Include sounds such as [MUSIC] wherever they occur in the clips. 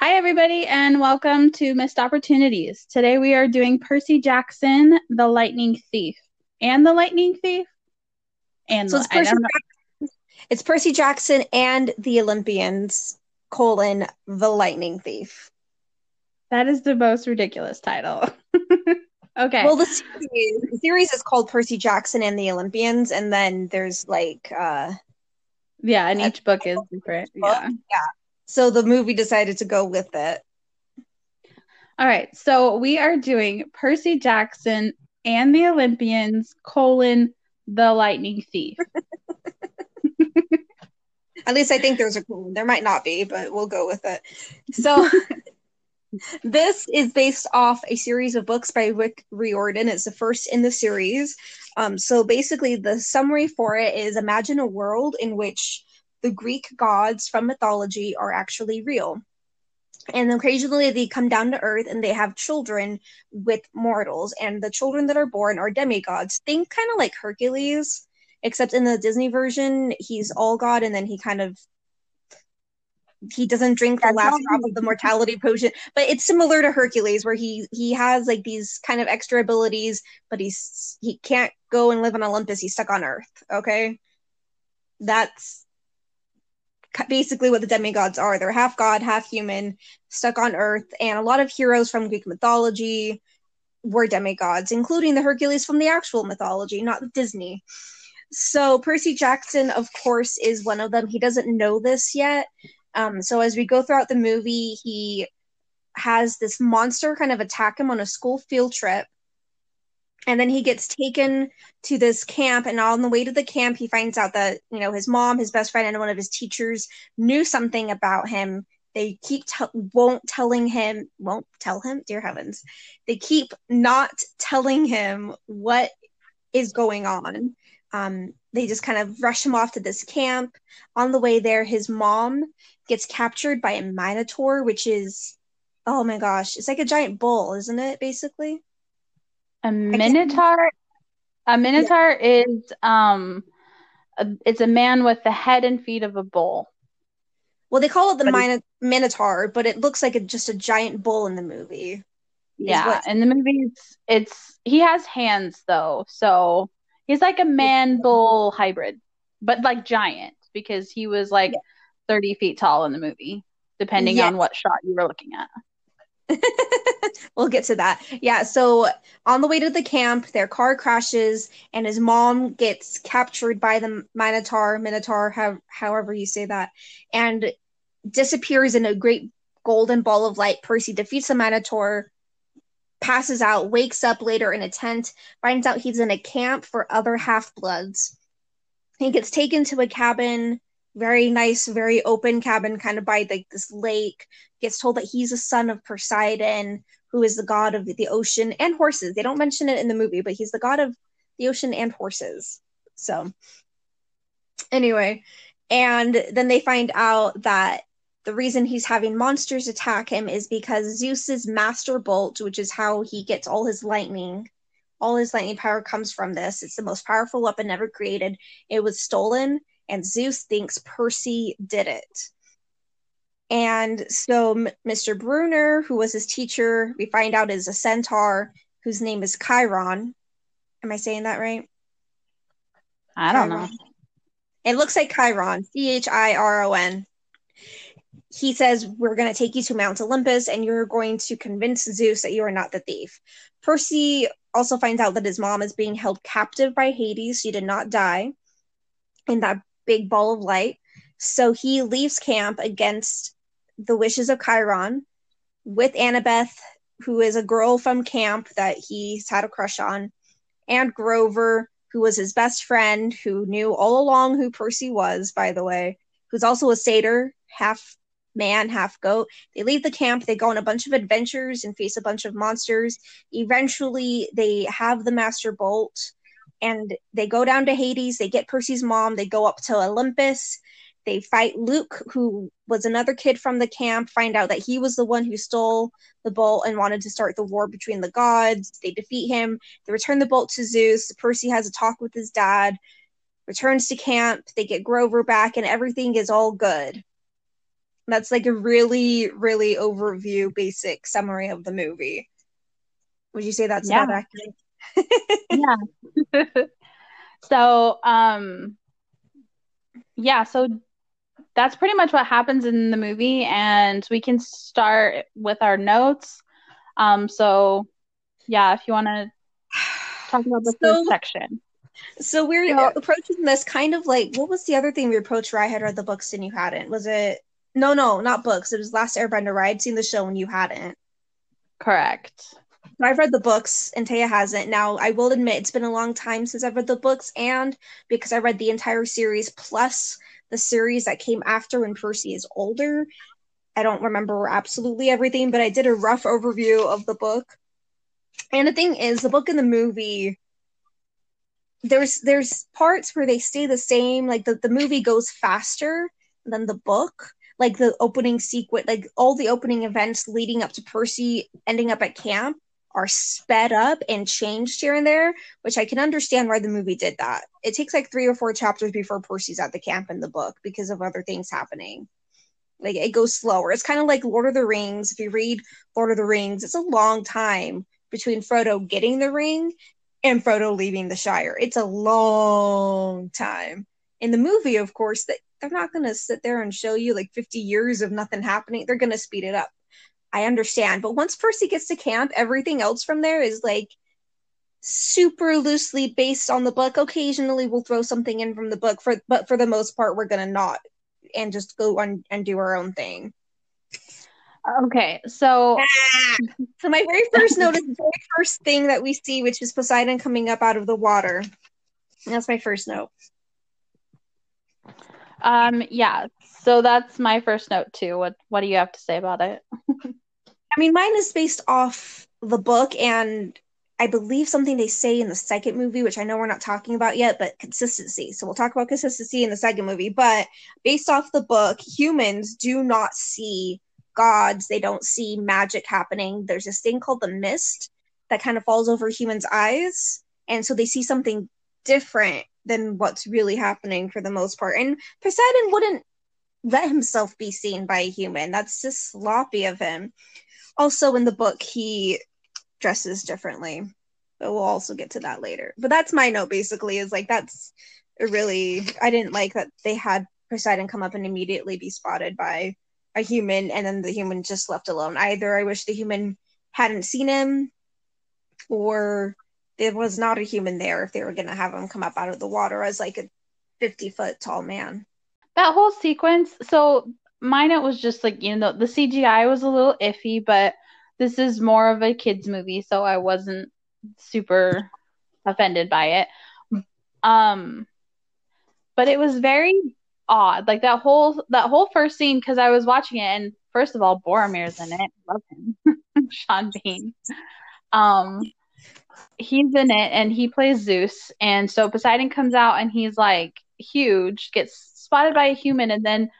Hi, everybody, and welcome to Missed Opportunities. Today we are doing Percy Jackson, the Lightning Thief, and the Lightning Thief. And So it's Percy. Jackson, it's Percy Jackson and the Olympians, colon, the Lightning Thief. That is the most ridiculous title. [LAUGHS] okay. Well, the series, the series is called Percy Jackson and the Olympians, and then there's like, uh, yeah, and each book is different. yeah Yeah. So the movie decided to go with it. All right. So we are doing Percy Jackson and the Olympians, colon, the Lightning Thief. [LAUGHS] At least I think there's a colon. There might not be, but we'll go with it. So [LAUGHS] this is based off a series of books by Rick Riordan. It's the first in the series. Um, so basically, the summary for it is imagine a world in which the Greek gods from mythology are actually real. And occasionally they come down to earth and they have children with mortals. And the children that are born are demigods. Think kind of like Hercules, except in the Disney version, he's all god and then he kind of he doesn't drink the last drop of the mortality potion but it's similar to hercules where he he has like these kind of extra abilities but he's he can't go and live on olympus he's stuck on earth okay that's basically what the demigods are. They're half god half human stuck on earth and a lot of heroes from greek mythology were demigods including the hercules from the actual mythology not disney. So percy jackson of course is one of them. He doesn't know this yet. Um, so as we go throughout the movie, he has this monster kind of attack him on a school field trip. And then he gets taken to this camp, and on the way to the camp, he finds out that you know his mom, his best friend, and one of his teachers knew something about him. They keep t- won't telling him, won't tell him. Dear heavens, they keep not telling him what is going on. Um, they just kind of rush him off to this camp. On the way there, his mom gets captured by a minotaur, which is oh my gosh, it's like a giant bull, isn't it? Basically, A minotaur. A minotaur is um, a, it's a man with the head and feet of a bull. well, they call it the mino- minotaur, but it looks like a, just a giant bull in the movie. Yeah, in the movie, it's, it's he has hands though, so he's like a man bull hybrid, but like giant because he was like 30 feet tall in the movie, depending Yes. on what shot you were looking at. [LAUGHS] we'll get to that. Yeah, so on the way to the camp, their car crashes and his mom gets captured by the Minotaur, Minotaur, how, however you say that, and disappears in a great golden ball of light. Percy defeats the Minotaur, passes out, wakes up later in a tent, finds out he's in a camp for other half bloods. He gets taken to a cabin, very nice, very open cabin, kind of by like this lake gets told that he's a son of Poseidon, who is the god of the ocean and horses. They don't mention it in the movie, but he's the god of the ocean and horses. So, anyway, and then they find out that the reason he's having monsters attack him is because Zeus's master bolt, which is how he gets all his lightning, all his lightning power comes from this. It's the most powerful weapon ever created. It was stolen, and Zeus thinks Percy did it. And so Mr. Brunner, who was his teacher, we find out is a centaur whose name is Chiron. Am I saying that right? I don't know. It looks like Chiron, C H I R O N. He says, We're going to take you to Mount Olympus and you're going to convince Zeus that you are not the thief. Percy also finds out that his mom is being held captive by Hades. She did not die in that big ball of light. So he leaves camp against the wishes of Chiron with Annabeth, who is a girl from camp that he's had a crush on, and Grover, who was his best friend, who knew all along who Percy was, by the way, who's also a satyr, half man, half goat. They leave the camp, they go on a bunch of adventures and face a bunch of monsters. Eventually, they have the Master Bolt and they go down to Hades. They get Percy's mom, they go up to Olympus. They fight Luke, who was another kid from the camp, find out that he was the one who stole the bolt and wanted to start the war between the gods. They defeat him. They return the bolt to Zeus. Percy has a talk with his dad, returns to camp. They get Grover back, and everything is all good. That's like a really, really overview, basic summary of the movie. Would you say that's Yeah. about accurate? Yeah. [LAUGHS] so, um, yeah, so that's pretty much what happens in the movie, and we can start with our notes. Um, so yeah, if you want to talk about the [SIGHS] So- first section. So we're approaching this kind of like what was the other thing we approached where I had read the books and you hadn't? Was it no, no, not books. It was Last Airbender where I'd seen the show and you hadn't. Correct. I've read the books and Taia hasn't. Now I will admit it's been a long time since I've read the books and because I read the entire series plus the series that came after when Percy is older. I don't remember absolutely everything, but I did a rough overview of the book. And the thing is, the book and the movie there's there's parts where they stay the same like the, the movie goes faster than the book like the opening sequence like all the opening events leading up to percy ending up at camp are sped up and changed here and there which i can understand why the movie did that it takes like three or four chapters before percy's at the camp in the book because of other things happening like it goes slower it's kind of like lord of the rings if you read lord of the rings it's a long time between frodo getting the ring and Frodo leaving the Shire. It's a long time. In the movie, of course, that they're not going to sit there and show you like 50 years of nothing happening. They're going to speed it up. I understand, but once Percy gets to camp, everything else from there is like super loosely based on the book. Occasionally, we'll throw something in from the book, for but for the most part, we're going to not and just go on and do our own thing. Okay, so [LAUGHS] So my very first note is the very first thing that we see, which is Poseidon coming up out of the water. That's my first note. um, yeah, so that's my first note too. What What do you have to say about it? [LAUGHS] I mean, mine is based off the book, and I believe something they say in the second movie, which I know we're not talking about yet, but consistency. So we'll talk about consistency in the second movie. But based off the book, humans do not see gods, they don't see magic happening. There's this thing called the mist that kind of falls over humans' eyes. And so they see something different than what's really happening for the most part. And Poseidon wouldn't let himself be seen by a human. That's just sloppy of him. Also, in the book, he dresses differently. But we'll also get to that later. But that's my note basically, is like that's really I didn't like that they had Poseidon come up and immediately be spotted by a human and then the human just left alone. Either I wish the human hadn't seen him or there was not a human there if they were gonna have him come up out of the water as like a fifty foot tall man. That whole sequence. So mine, it was just like you know the CGI was a little iffy, but this is more of a kids movie, so I wasn't super offended by it. Um, but it was very odd, like that whole that whole first scene because I was watching it, and first of all, Boromir's in it. [LAUGHS] Love him, [LAUGHS] Sean Bean. Um, he's in it, and he plays Zeus, and so Poseidon comes out, and he's like huge, gets spotted by a human, and then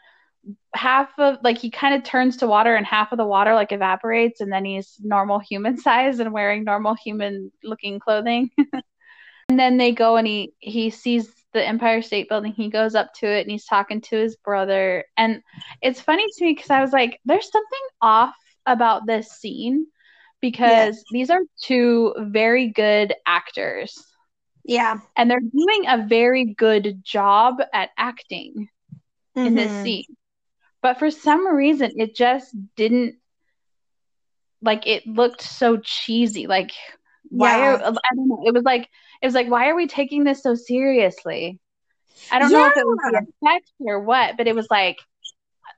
half of like he kind of turns to water and half of the water like evaporates and then he's normal human [LAUGHS] size and wearing normal human looking clothing. [LAUGHS] And then they go and he he sees the empire state building. He goes up to it and he's talking to his brother. And it's funny to me because i was like there's something off about this scene because these are two very good actors Yeah. and they're doing a very good job at acting in this Mhm. scene. But for some reason, it just didn't like it looked so cheesy. Like why Yeah. are I don't know. It was like it was like why are we taking this so seriously? I don't know if it was the effects or what, but it was like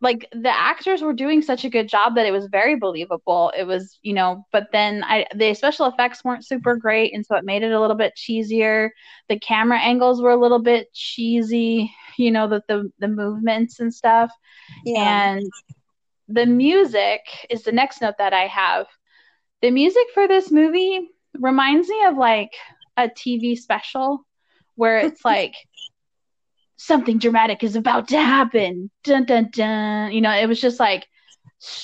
like the actors were doing such a good job that it was very believable. It was, you know, but then I the special effects weren't super great and so it made it a little bit cheesier. The camera angles were a little bit cheesy, you know, the the, the movements and stuff. Yeah. And the music is the next note that I have. The music for this movie reminds me of like a TV special where it's [LAUGHS] like something dramatic is about to happen. Dun dun dun. You know, it was just like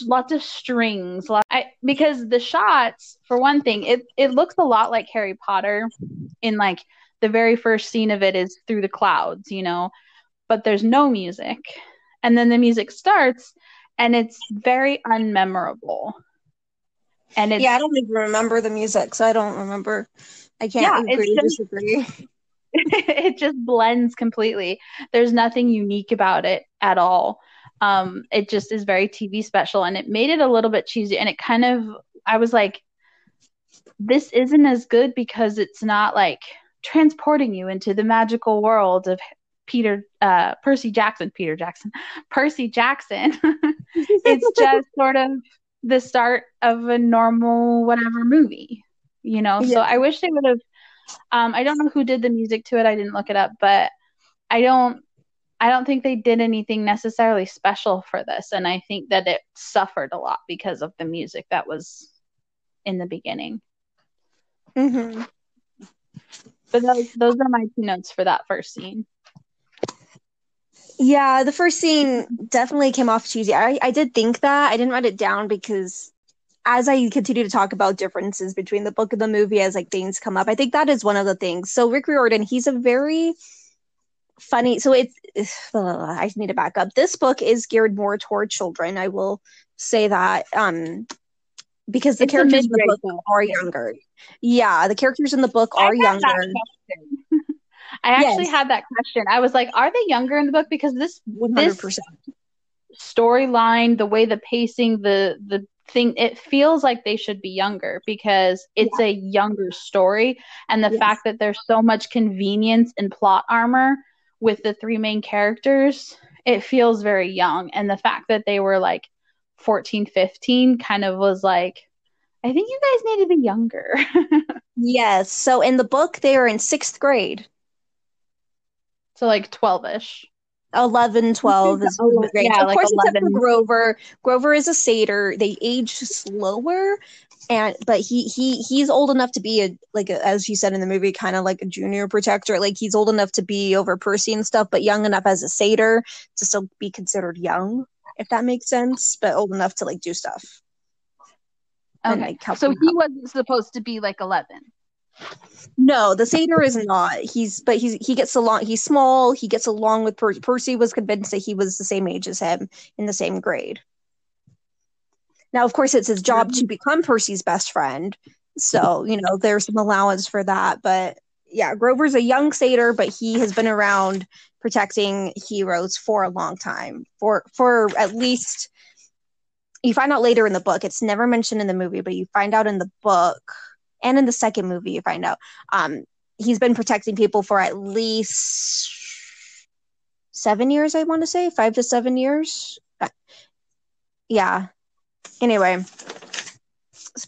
lots of strings. Lot- I, because the shots, for one thing, it it looks a lot like Harry Potter. In like the very first scene of it is through the clouds, you know, but there's no music, and then the music starts, and it's very unmemorable. And it's yeah, I don't even remember the music, so I don't remember. I can't Yeah, agree it's or just- disagree. [LAUGHS] [LAUGHS] it just blends completely. There's nothing unique about it at all. Um, it just is very TV special, and it made it a little bit cheesy. And it kind of, I was like, this isn't as good because it's not like transporting you into the magical world of Peter, uh, Percy Jackson, Peter Jackson, [LAUGHS] Percy Jackson. [LAUGHS] it's just sort of the start of a normal whatever movie, you know. So I wish they would have. Um, I don't know who did the music to it. I didn't look it up, but I don't. I don't think they did anything necessarily special for this, and I think that it suffered a lot because of the music that was in the beginning. Mm-hmm. But those those are my two notes for that first scene. Yeah, the first scene definitely came off cheesy. I, I did think that. I didn't write it down because as I continue to talk about differences between the book and the movie as like things come up, I think that is one of the things. So Rick Riordan, he's a very funny. So it's [SIGHS] I need to back up. This book is geared more toward children. I will say that. Um because the It's characters in the book are younger. Yeah, the characters in the book are younger. [LAUGHS] I actually Yes. had that question. I was like, are they younger in the book? Because this One hundred percent. storyline, the way the pacing, the the thing, it feels like they should be younger because it's a younger story, and the Yes. fact that there's so much convenience and plot armor with the three main characters, it feels very young. And the fact that they were like 14, 15 kind of was like, I think you guys need to be younger. [LAUGHS] Yes. So in the book, they are in sixth grade. so like 12ish. 11, 12 is Oh, the yeah, of like course, except 11. for Grover. Grover is a satyr. They age slower, and but he he he's old enough to be a like a, as you said in the movie, kind of like a junior protector. Like he's old enough to be over Percy and stuff, but young enough as a satyr to still be considered young, if that makes sense. But old enough to like do stuff. and, Okay. like, So he out. wasn't supposed to be like 11. No, the satyr is not. He's but he's he gets along. He's small. He gets along with Percy. Percy was convinced that he was the same age as him in the same grade. Now, of course, it's his job to become Percy's best friend. So you know, there's some allowance for that. But yeah, Grover's a young satyr, but he has been around protecting heroes for a long time. For for at least you find out later in the book. It's never mentioned in the movie, but you find out in the book and in the second movie you find out um he's been protecting people for at least seven years i want to say five to seven years. Uh, yeah. Anyway.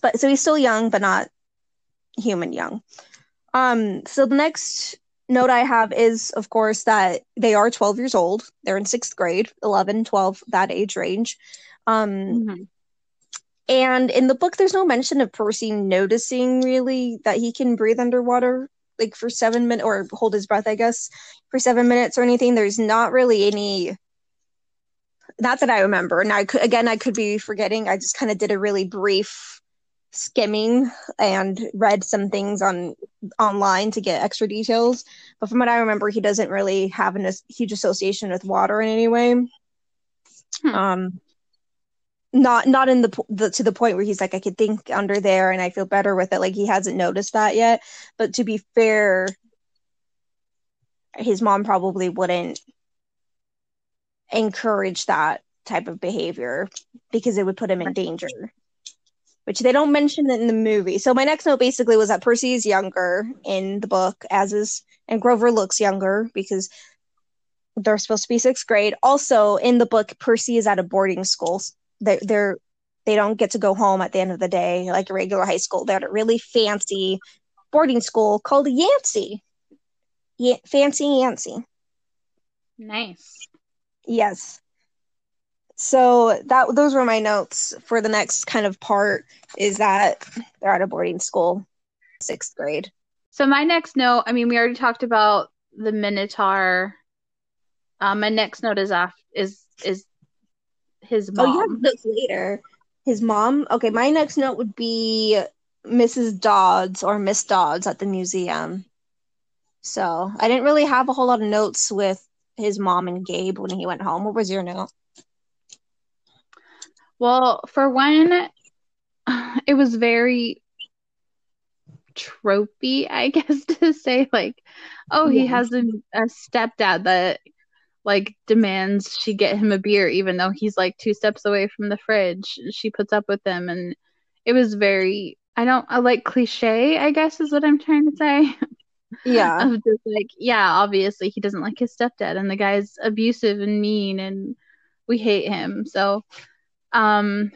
But so he's still young but not human young. Um so the next note i have is of course that they are 12 years old. They're in sixth grade 11 12 that age range. Um Mm-hmm. And in the book, there's no mention of Percy noticing really that he can breathe underwater, like for seven minutes, or hold his breath, I guess, for seven minutes or anything. There's not really any. Not that I remember. And I could, again, I could be forgetting. I just kind of did a really brief skimming and read some things on online to get extra details. But from what I remember, he doesn't really have a huge association with water in any way. Hmm. Um, not not in the, the to the point where he's like I could think under there and I feel better with it. Like he hasn't noticed that yet. But to be fair his mom probably wouldn't encourage that type of behavior because it would put him in danger which they don't mention it in the movie. So my next note basically was that Percy is younger in the book as is and Grover looks younger because they're supposed to be sixth grade. Also in the book Percy is at a boarding school they're, they're they don't get to go home at the end of the day like a regular high school. They're at a really fancy boarding school called Yancy. Yeah, fancy Yancy. Nice. Yes. So that those were my notes for the next kind of part is that they're at a boarding school, sixth grade. So my next note, I mean, we already talked about the Minotaur. Um, my next note is af- is is his Oh, you mom. have notes later. His mom. Okay, my next note would be Mrs. Dodds or Miss Dodds at the museum. So I didn't really have a whole lot of notes with his mom and Gabe when he went home. What was your note? Well, for one, it was very tropey, I [LAUGHS] guess to say like, oh, he has a, a stepdad that like demands she get him a beer even though he's like two steps away from the fridge. She puts up with him and it was very I don't I like cliche, I guess is what I'm trying to say. [LAUGHS] Yeah. Of just like, yeah, obviously he doesn't like his stepdad and the guy's abusive and mean and we hate him. So um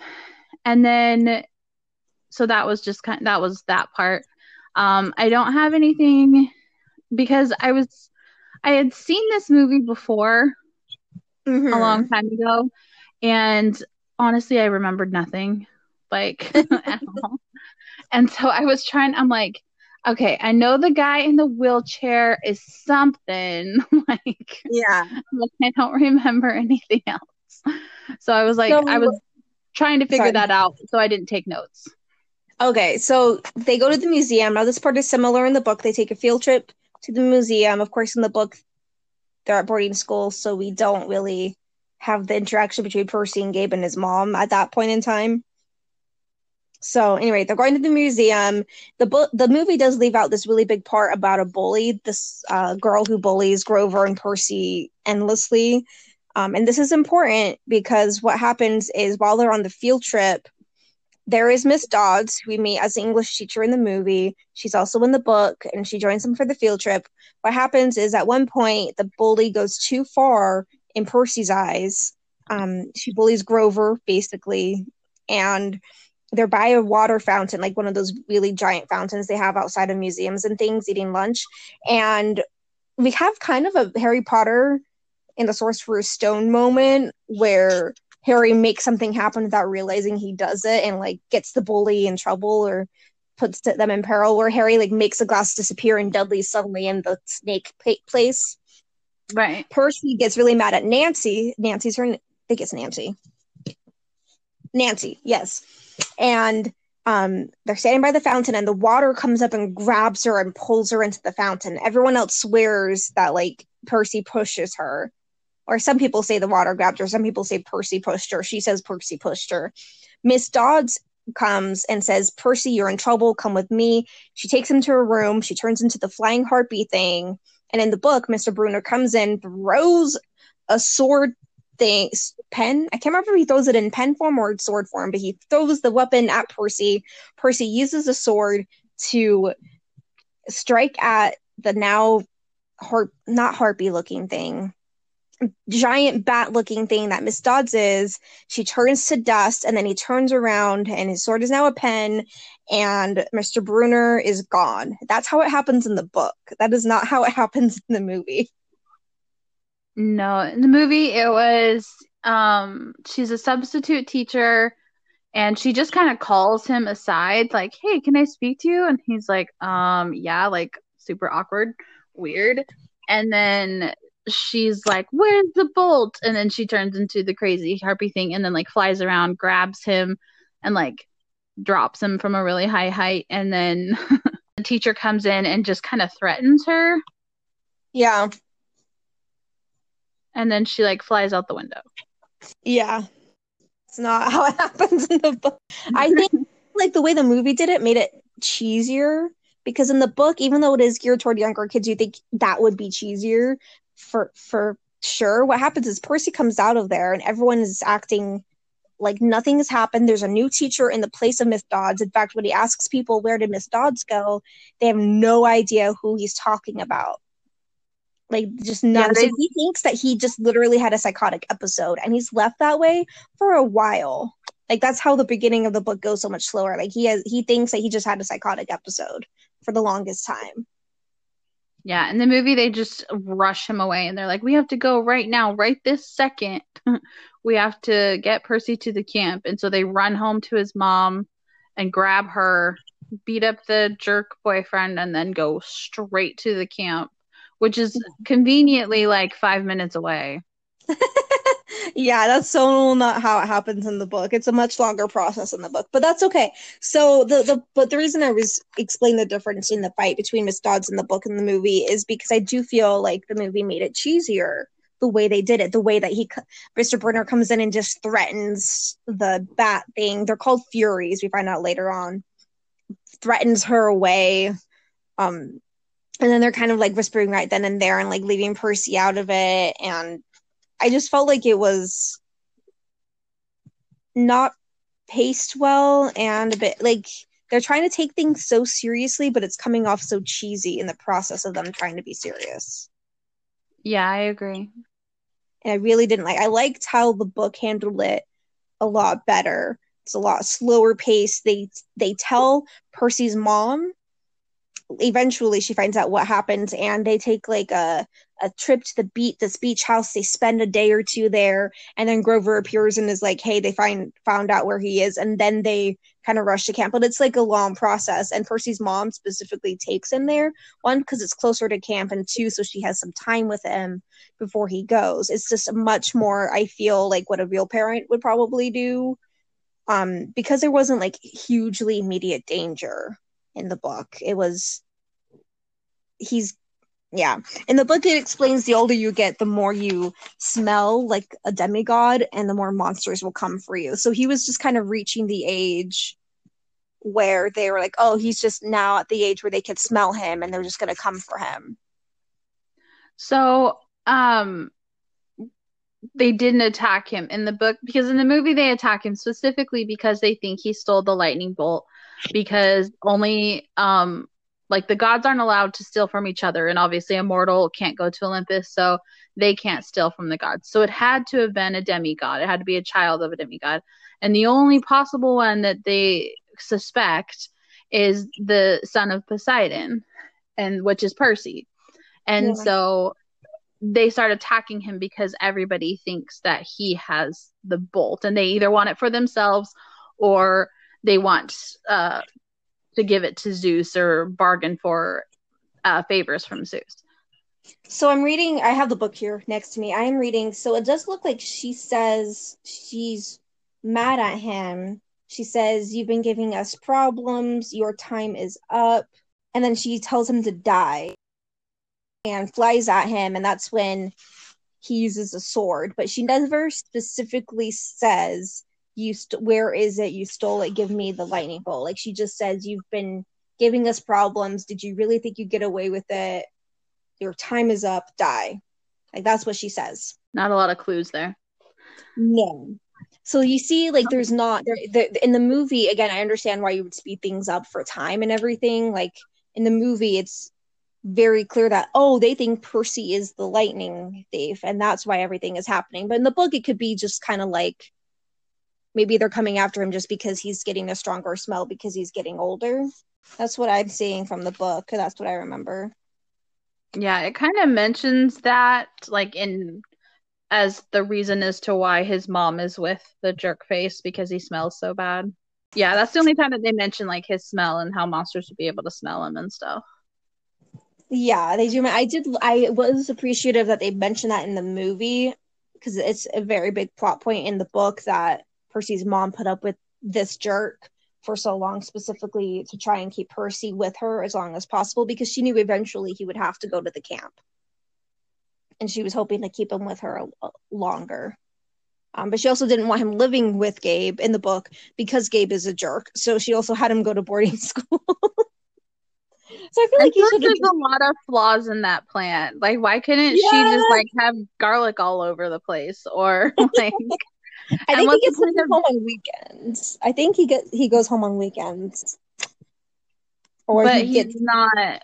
and then so that was just kind that was that part. Um I don't have anything because I was I had seen this movie before Mhm. a long time ago and honestly I remembered nothing like [LAUGHS] [LAUGHS] at all. And so I was trying I'm like okay, I know the guy in the wheelchair is something [LAUGHS] like Yeah. I don't remember anything else. So I was like So- I was trying to figure Sorry. that out so I didn't take notes. Okay, so they go to the museum. Now, this part is similar in the book. They take a field trip to the museum. Of course, in the book, they're at boarding school, so we don't really have the interaction between Percy and Gabe and his mom at that point in time. So, anyway, they're going to the museum. The book, the movie does leave out this really big part about a bully, this uh, girl who bullies Grover and Percy endlessly. Um, and this is important because what happens is while they're on the field trip, there is Miss Dodds, who we meet as the English teacher in the movie. She's also in the book, and she joins them for the field trip. What happens is at one point, the bully goes too far in Percy's eyes. Um, she bullies Grover, basically, and they're by a water fountain, like one of those really giant fountains they have outside of museums and things, eating lunch. And we have kind of a Harry Potter in the Sorcerer's Stone moment where Harry makes something happen without realizing he does it and like gets the bully in trouble or puts them in peril where Harry like makes a glass disappear and Dudley's suddenly in the snake place. Right. Percy gets really mad at Nancy. Nancy's her I think it's Nancy. Nancy, yes. And um they're standing by the fountain and the water comes up and grabs her and pulls her into the fountain. Everyone else swears that like Percy pushes her or some people say the water grabbed her, some people say Percy pushed her. She says Percy pushed her. Miss Dodds comes and says, Percy, you're in trouble. Come with me. She takes him to her room. She turns into the flying harpy thing. And in the book, Mr. Brunner comes in, throws a sword thing, pen. I can't remember if he throws it in pen form or sword form, but he throws the weapon at Percy. Percy uses a sword to strike at the now harp, not harpy looking thing giant bat looking thing that Miss Dodds is. She turns to dust and then he turns around and his sword is now a pen and Mr. Brunner is gone. That's how it happens in the book. That is not how it [LAUGHS] happens in the movie. No, in the movie it was um she's a substitute teacher and she just kind of calls him aside like, "Hey, can I speak to you?" And he's like, "Um, yeah, like super awkward, weird." And then she's like, "Where's the bolt?" And then she turns into the crazy harpy thing and then like flies around, grabs him and like drops him from a really high height and then [LAUGHS] the teacher comes in and just kind of threatens her Yeah. and then she like flies out the window. Yeah. It's not [LAUGHS] how it happens in the book. I think [LAUGHS] like the way the movie did it made it cheesier because in the book, even though it is geared toward younger kids, you think that would be cheesier for for sure. What happens is Percy comes out of there and everyone is acting like nothing has happened. There's a new teacher in the place of Miss Dodds. In fact, when he asks people where did Miss Dodds go, they have no idea who he's talking about. Like just none. Yeah, they- so he thinks that he just literally had a psychotic episode, and he's left that way for a while. Like that's how the beginning of the book goes so much slower. Like he has, he thinks that he just had a psychotic episode for the longest time. Yeah, in the movie they just rush him away and they're like, "We have to go right now, right this second. [LAUGHS] we have to get Percy to the camp." And so they run home to his mom and grab her, beat up the jerk boyfriend and then go straight to the camp, which is mm-hmm. conveniently like 5 minutes away. [LAUGHS] yeah, that's so not how it happens in the book. It's a much longer process in the book, but that's okay. So the the but the reason I was explaining the difference in the fight between Miss Dodds in the book and the movie is because I do feel like the movie made it cheesier the way they did it, the way that he, Mr. Brunner comes in and just threatens the bat thing. They're called Furies. We find out later on. Threatens her away. Um, and then they're kind of like whispering right then and there and like leaving Percy out of it. And I just felt like it was not paced well and a bit like they're trying to take things so seriously, but it's coming off so cheesy in the process of them trying to be serious. Yeah, I agree. And I really didn't like I liked how the book handled it a lot better. It's a lot slower pace. They they tell Percy's mom eventually she finds out what happens and they take like a a trip to the beach this beach house they spend a day or two there and then grover appears and is like hey they find found out where he is and then they kind of rush to camp but it's like a long process and percy's mom specifically takes him there one because it's closer to camp and two so she has some time with him before he goes it's just much more i feel like what a real parent would probably do um because there wasn't like hugely immediate danger in the book. It was he's yeah. In the book it explains the older you get, the more you smell like a demigod and the more monsters will come for you. So he was just kind of reaching the age where they were like, "Oh, he's just now at the age where they could smell him and they're just going to come for him." So, um they didn't attack him in the book because in the movie they attack him specifically because they think he stole the lightning bolt because only um like the gods aren't allowed to steal from each other and obviously a mortal can't go to Olympus so they can't steal from the gods. So it had to have been a demigod. It had to be a child of a demigod. And the only possible one that they suspect is the son of Poseidon and which is Percy. And yeah. so they start attacking him because everybody thinks that he has the bolt and they either want it for themselves or they want uh, to give it to Zeus or bargain for uh, favors from Zeus. So I'm reading, I have the book here next to me. I am reading, so it does look like she says she's mad at him. She says, You've been giving us problems, your time is up. And then she tells him to die and flies at him. And that's when he uses a sword. But she never specifically says you st- where is it you stole it? Give me the lightning bolt. Like she just says you've been giving us problems. Did you really think you'd get away with it? Your time is up. Die. Like that's what she says. Not a lot of clues there. No. So you see like there's not there, there in the movie again i understand why you would speed things up for time and everything. Like in the movie it's very clear that oh they think percy is the lightning thief and that's why everything is happening. But in the book it could be just kind of like maybe they're coming after him just because he's getting a stronger smell because he's getting older. That's what I'm seeing from the book. That's what I remember. Yeah, it kind of mentions that like in as the reason as to why his mom is with the jerk face because he smells so bad. Yeah, that's the only time that they mention like his smell and how monsters would be able to smell him and stuff. Yeah, they do. I did. I was appreciative that they mentioned that in the movie because it's a very big plot point in the book that Percy's mom put up with this jerk for so long, specifically to try and keep Percy with her as long as possible because she knew eventually he would have to go to the camp. And she was hoping to keep him with her longer. Um, but she also didn't want him living with Gabe in the book because Gabe is a jerk. So she also had him go to boarding [LAUGHS] school. so I feel like I there's a lot of flaws in that plan. Like, why couldn't yeah. she just like have garlic all over the place or [LAUGHS] like I think he gets home on weekends. I think he gets he goes home on weekends. Or but he he's not.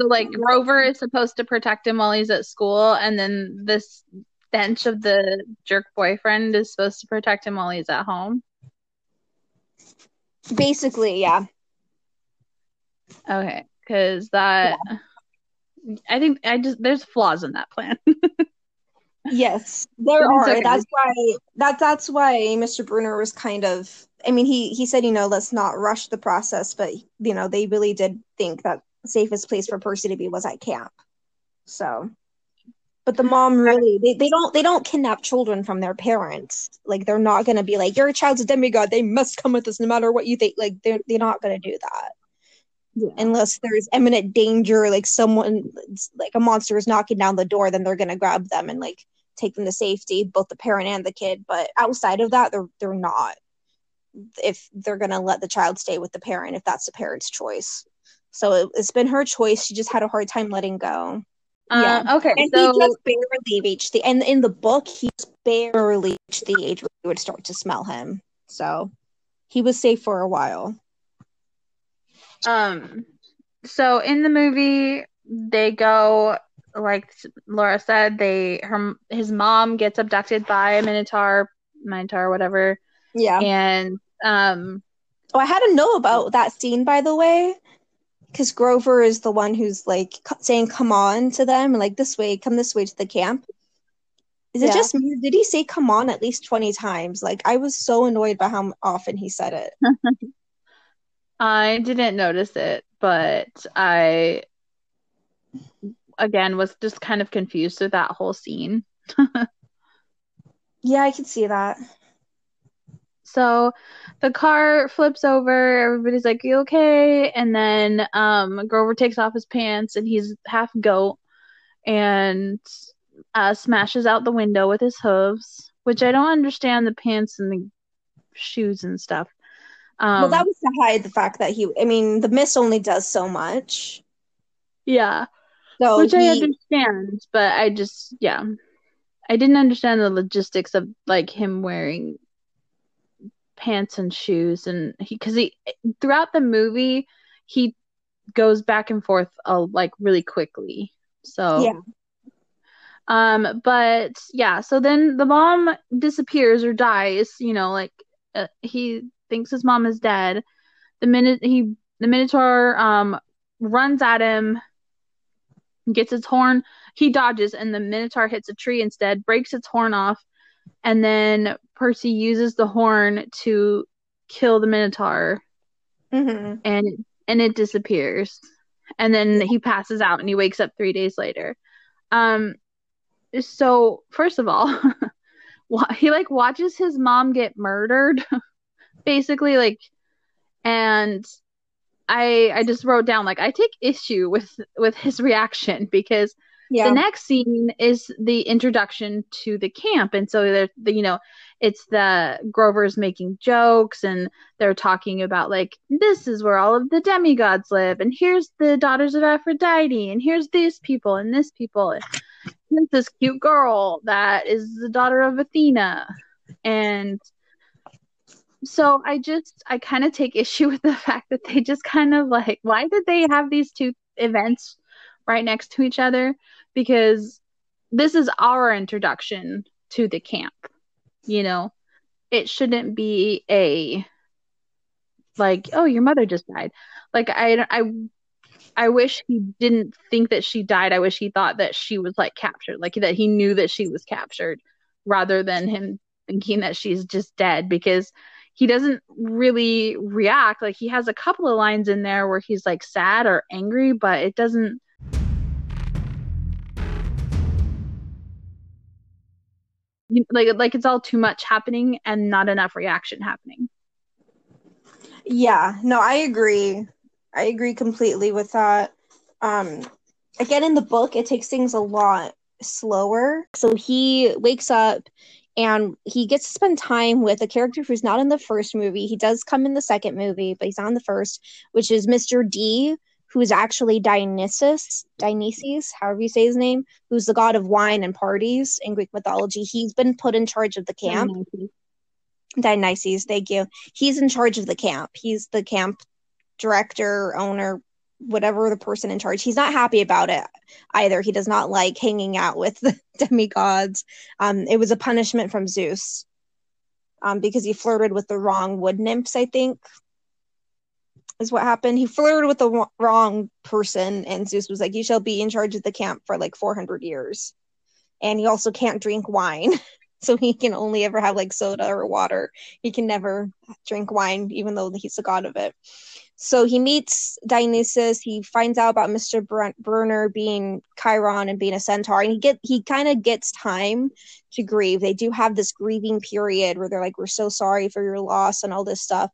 So like Grover is supposed to protect him while he's at school, and then this bench of the jerk boyfriend is supposed to protect him while he's at home. Basically, yeah. Okay, because that. Yeah. I think I just there's flaws in that plan. [LAUGHS] Yes, [LAUGHS] there are. That's why that that's why Mr. Brunner was kind of. I mean, he he said, you know, let's not rush the process, but you know, they really did think that safest place for Percy to be was at camp. So, but the mom really they, they don't they don't kidnap children from their parents. Like they're not gonna be like, your child's a demigod. They must come with us no matter what you think. Like they're they're not gonna do that. Yeah. unless there's imminent danger, like someone, like a monster is knocking down the door, then they're gonna grab them and like take them to safety, both the parent and the kid. But outside of that, they're they're not. If they're gonna let the child stay with the parent, if that's the parent's choice. So it, has been her choice. She just had a hard time letting go. Yeah. Uh, okay. And so he just barely reached the and in the book he barely reached the age where you would start to smell him. So he was safe for a while. Um, so in the movie, they go like Laura said. They her his mom gets abducted by a minotaur, minotaur, whatever. Yeah. And um, oh, I had to know about that scene by the way, because Grover is the one who's like saying "come on" to them, like this way, come this way to the camp. Is it yeah. just me? Did he say "come on" at least twenty times? Like I was so annoyed by how often he said it. [LAUGHS] I didn't notice it, but I again was just kind of confused with that whole scene. [LAUGHS] yeah, I can see that. So the car flips over, everybody's like, You okay? And then um Grover takes off his pants and he's half goat and uh smashes out the window with his hooves, which I don't understand the pants and the shoes and stuff. Um, well, that was to hide the fact that he. I mean, the mist only does so much. Yeah. So which he, I understand, but I just yeah, I didn't understand the logistics of like him wearing pants and shoes, and he because he throughout the movie he goes back and forth uh, like really quickly. So yeah. Um, but yeah, so then the mom disappears or dies. You know, like uh, he thinks his mom is dead. The minute he the Minotaur um runs at him, gets its horn, he dodges and the Minotaur hits a tree instead, breaks its horn off, and then Percy uses the horn to kill the Minotaur. Mm-hmm. And and it disappears. And then he passes out and he wakes up 3 days later. Um so first of all, [LAUGHS] he like watches his mom get murdered [LAUGHS] basically like and I I just wrote down like I take issue with with his reaction because yeah. the next scene is the introduction to the camp. And so they're the, you know it's the Grover's making jokes and they're talking about like this is where all of the demigods live and here's the daughters of Aphrodite and here's these people and this people. And this cute girl that is the daughter of Athena. And so I just I kind of take issue [LAUGHS] with the fact that they just kind of like why did they have these two events right next to each other? Because this is our introduction to the camp you know? It shouldn't be a like oh your mother just died. Like I I I wish he didn't think that she died. I wish he thought that she was like captured like that he knew that she was captured rather than him thinking that she's just dead because he doesn't really react. Like he has a couple of lines in there where he's like sad or angry, but it doesn't like like it's all too much happening and not enough reaction happening. Yeah, no, I agree. I agree completely with that. Um again in the book it takes things a lot slower. So he wakes up and he gets to spend time with a character who's not in the first movie. He does come in the second movie, but he's in the first, which is Mr. D, who is actually Dionysus, Dionysus, however you say his name, who's the god of wine and parties in Greek mythology. He's been put in charge of the camp. Dionysus, Dionysus thank you. He's in charge of the camp. He's the camp director, owner, whatever the person in charge he's not happy about it either. He does not like hanging out with the [LAUGHS] demigods. Um it was a punishment from zeus um because he flirted with the wrong wood nymphs i think is what happened. He flirted with the wrong person and zeus was like you shall be in charge of the camp for like 400 years and he also can't drink wine. [LAUGHS] So he can only ever have like soda or water. He can never drink wine even though he's the god of it so he meets Dionysus. He finds out about Mr. Brent Burner being Chiron and being a centaur, and he get he kind of gets time to grieve. They do have this grieving period where they're like, "We're so sorry for your loss" and all this stuff.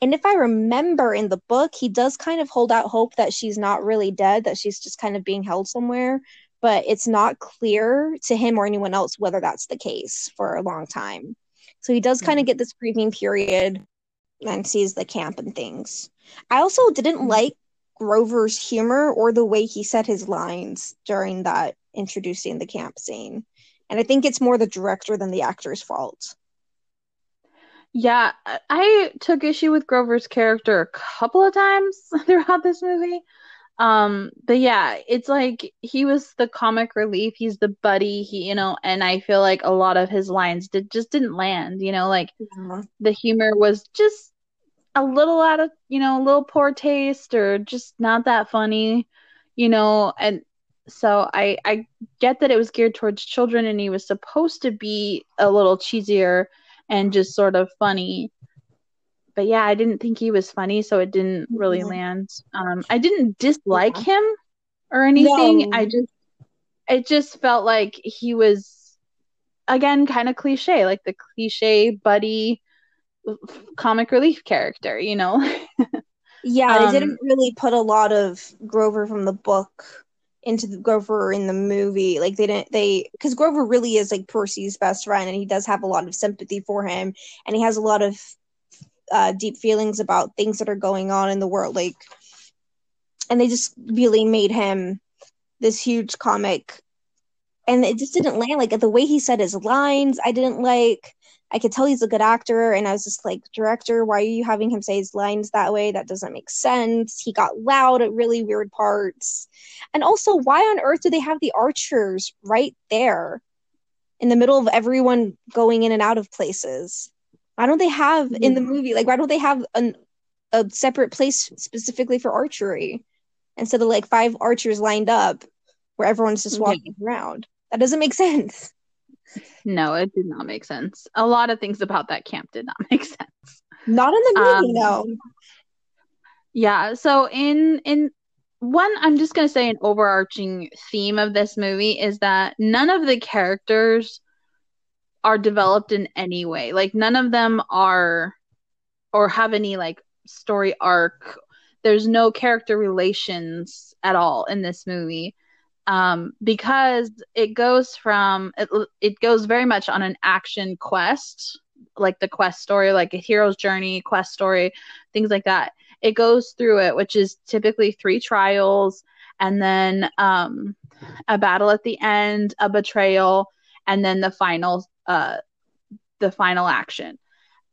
And if I remember in the book, he does kind of hold out hope that she's not really dead, that she's just kind of being held somewhere. But it's not clear to him or anyone else whether that's the case for a long time. So he does kind of hmm. get this grieving period and sees the camp and things. I also didn't Mhm. like Grover's humor or the way he said his lines during that introducing the camp scene. And I think it's more the director than the actor's fault. Yeah, I- I took issue with Grover's character a couple of times [LAUGHS] throughout this movie. Um, but yeah, it's like he was the comic relief, he's the buddy, he, you know, and I feel like a lot of his lines did just didn't land, you know, like the humor was just a little out of, you know, a little poor taste or just not that funny, you know, and so I I get that it was geared towards children and he was supposed to be a little cheesier and just sort of funny. But yeah, I didn't think he was funny, so it didn't really land. Um, I didn't dislike Yeah. him or anything. No. I just it just felt like he was again kind of cliche, like the cliche buddy comic relief character, you know? Yeah, Um, they didn't really put a lot of Grover from the book into the Grover in the movie. Like they didn't they because Grover really is like Percy's best friend and he does have a lot of sympathy for him and he has a lot of uh deep feelings about things that are going on in the world like and they just really made him this huge comic and it just didn't land like the way he said his lines I didn't like I could tell he's a good actor, and I was just like, director, why are you having him say his lines that way? That doesn't make sense. He got loud at really weird parts. And also, why on earth do they have the archers right there in the middle of everyone going in and out of places? Why don't they have in the hmm. movie, like, why don't they have an, a separate place specifically for archery instead of like five archers lined up where everyone's just walking around? That doesn't make [LAUGHS] sense. No, it did not make sense. A lot of things about that camp did not [LAUGHS] make sense. Not in the movie, Um, no. Yeah, so in in one, I'm just gonna say an overarching theme of this movie is that none of the characters are developed in any way. Like none of them are or have any like story arc. There's no character relations at all in this movie. Um, because it goes from it, it goes very much on an action quest, like the quest story, like a hero's journey, quest story, things like that it goes through it, which is typically three trials and then um, a battle at the end, a betrayal, and then the final uh, the final action,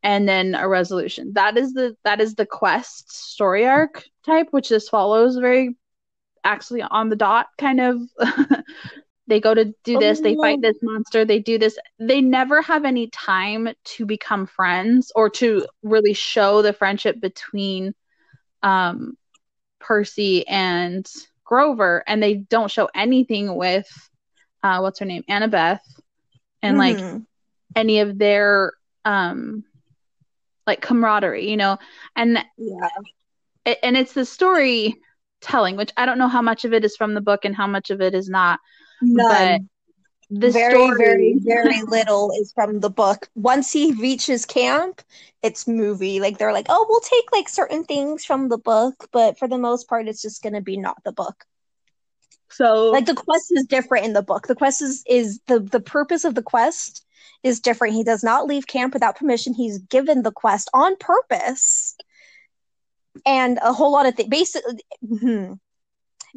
and then a resolution. That is the that is the quest story arc type, which this follows very actually on the dot kind of. [LAUGHS] they go to do this, they fight this monster, they do this. They never have any time to become friends or to really show the friendship between um, Percy and Grover, and they don't show anything with uh, what's her name, Annabeth, and like Mhm. any of their um, like camaraderie, you know, and yeah. it, and it's the storytelling, which I don't know how much of it is from the book and how much of it is not, None. but the very, story, very, very little is from the book. Once he reaches camp, it's movie. Like they're like, oh, we'll take like certain things from the book, but for the most part, it's just gonna be not the book. so Like the quest is different in the book. The quest is is the the purpose of the quest is different. He does not leave camp without permission. He's given the quest on purpose, and a whole lot of things. Basically, hmm.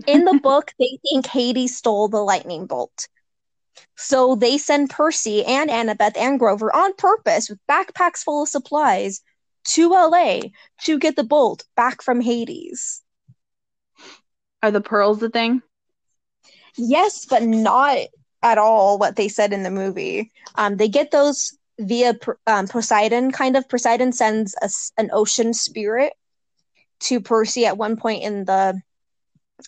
in the [LAUGHS] book, they think Hades stole the lightning bolt. So they send Percy and Annabeth and Grover on purpose with backpacks full of supplies to LA to get the bolt back from Hades. are the pearls the thing? Yes, but not at all what they said in the movie. Um, they get those via um, Poseidon, kind of. Poseidon sends a an ocean spirit to Percy at one point in the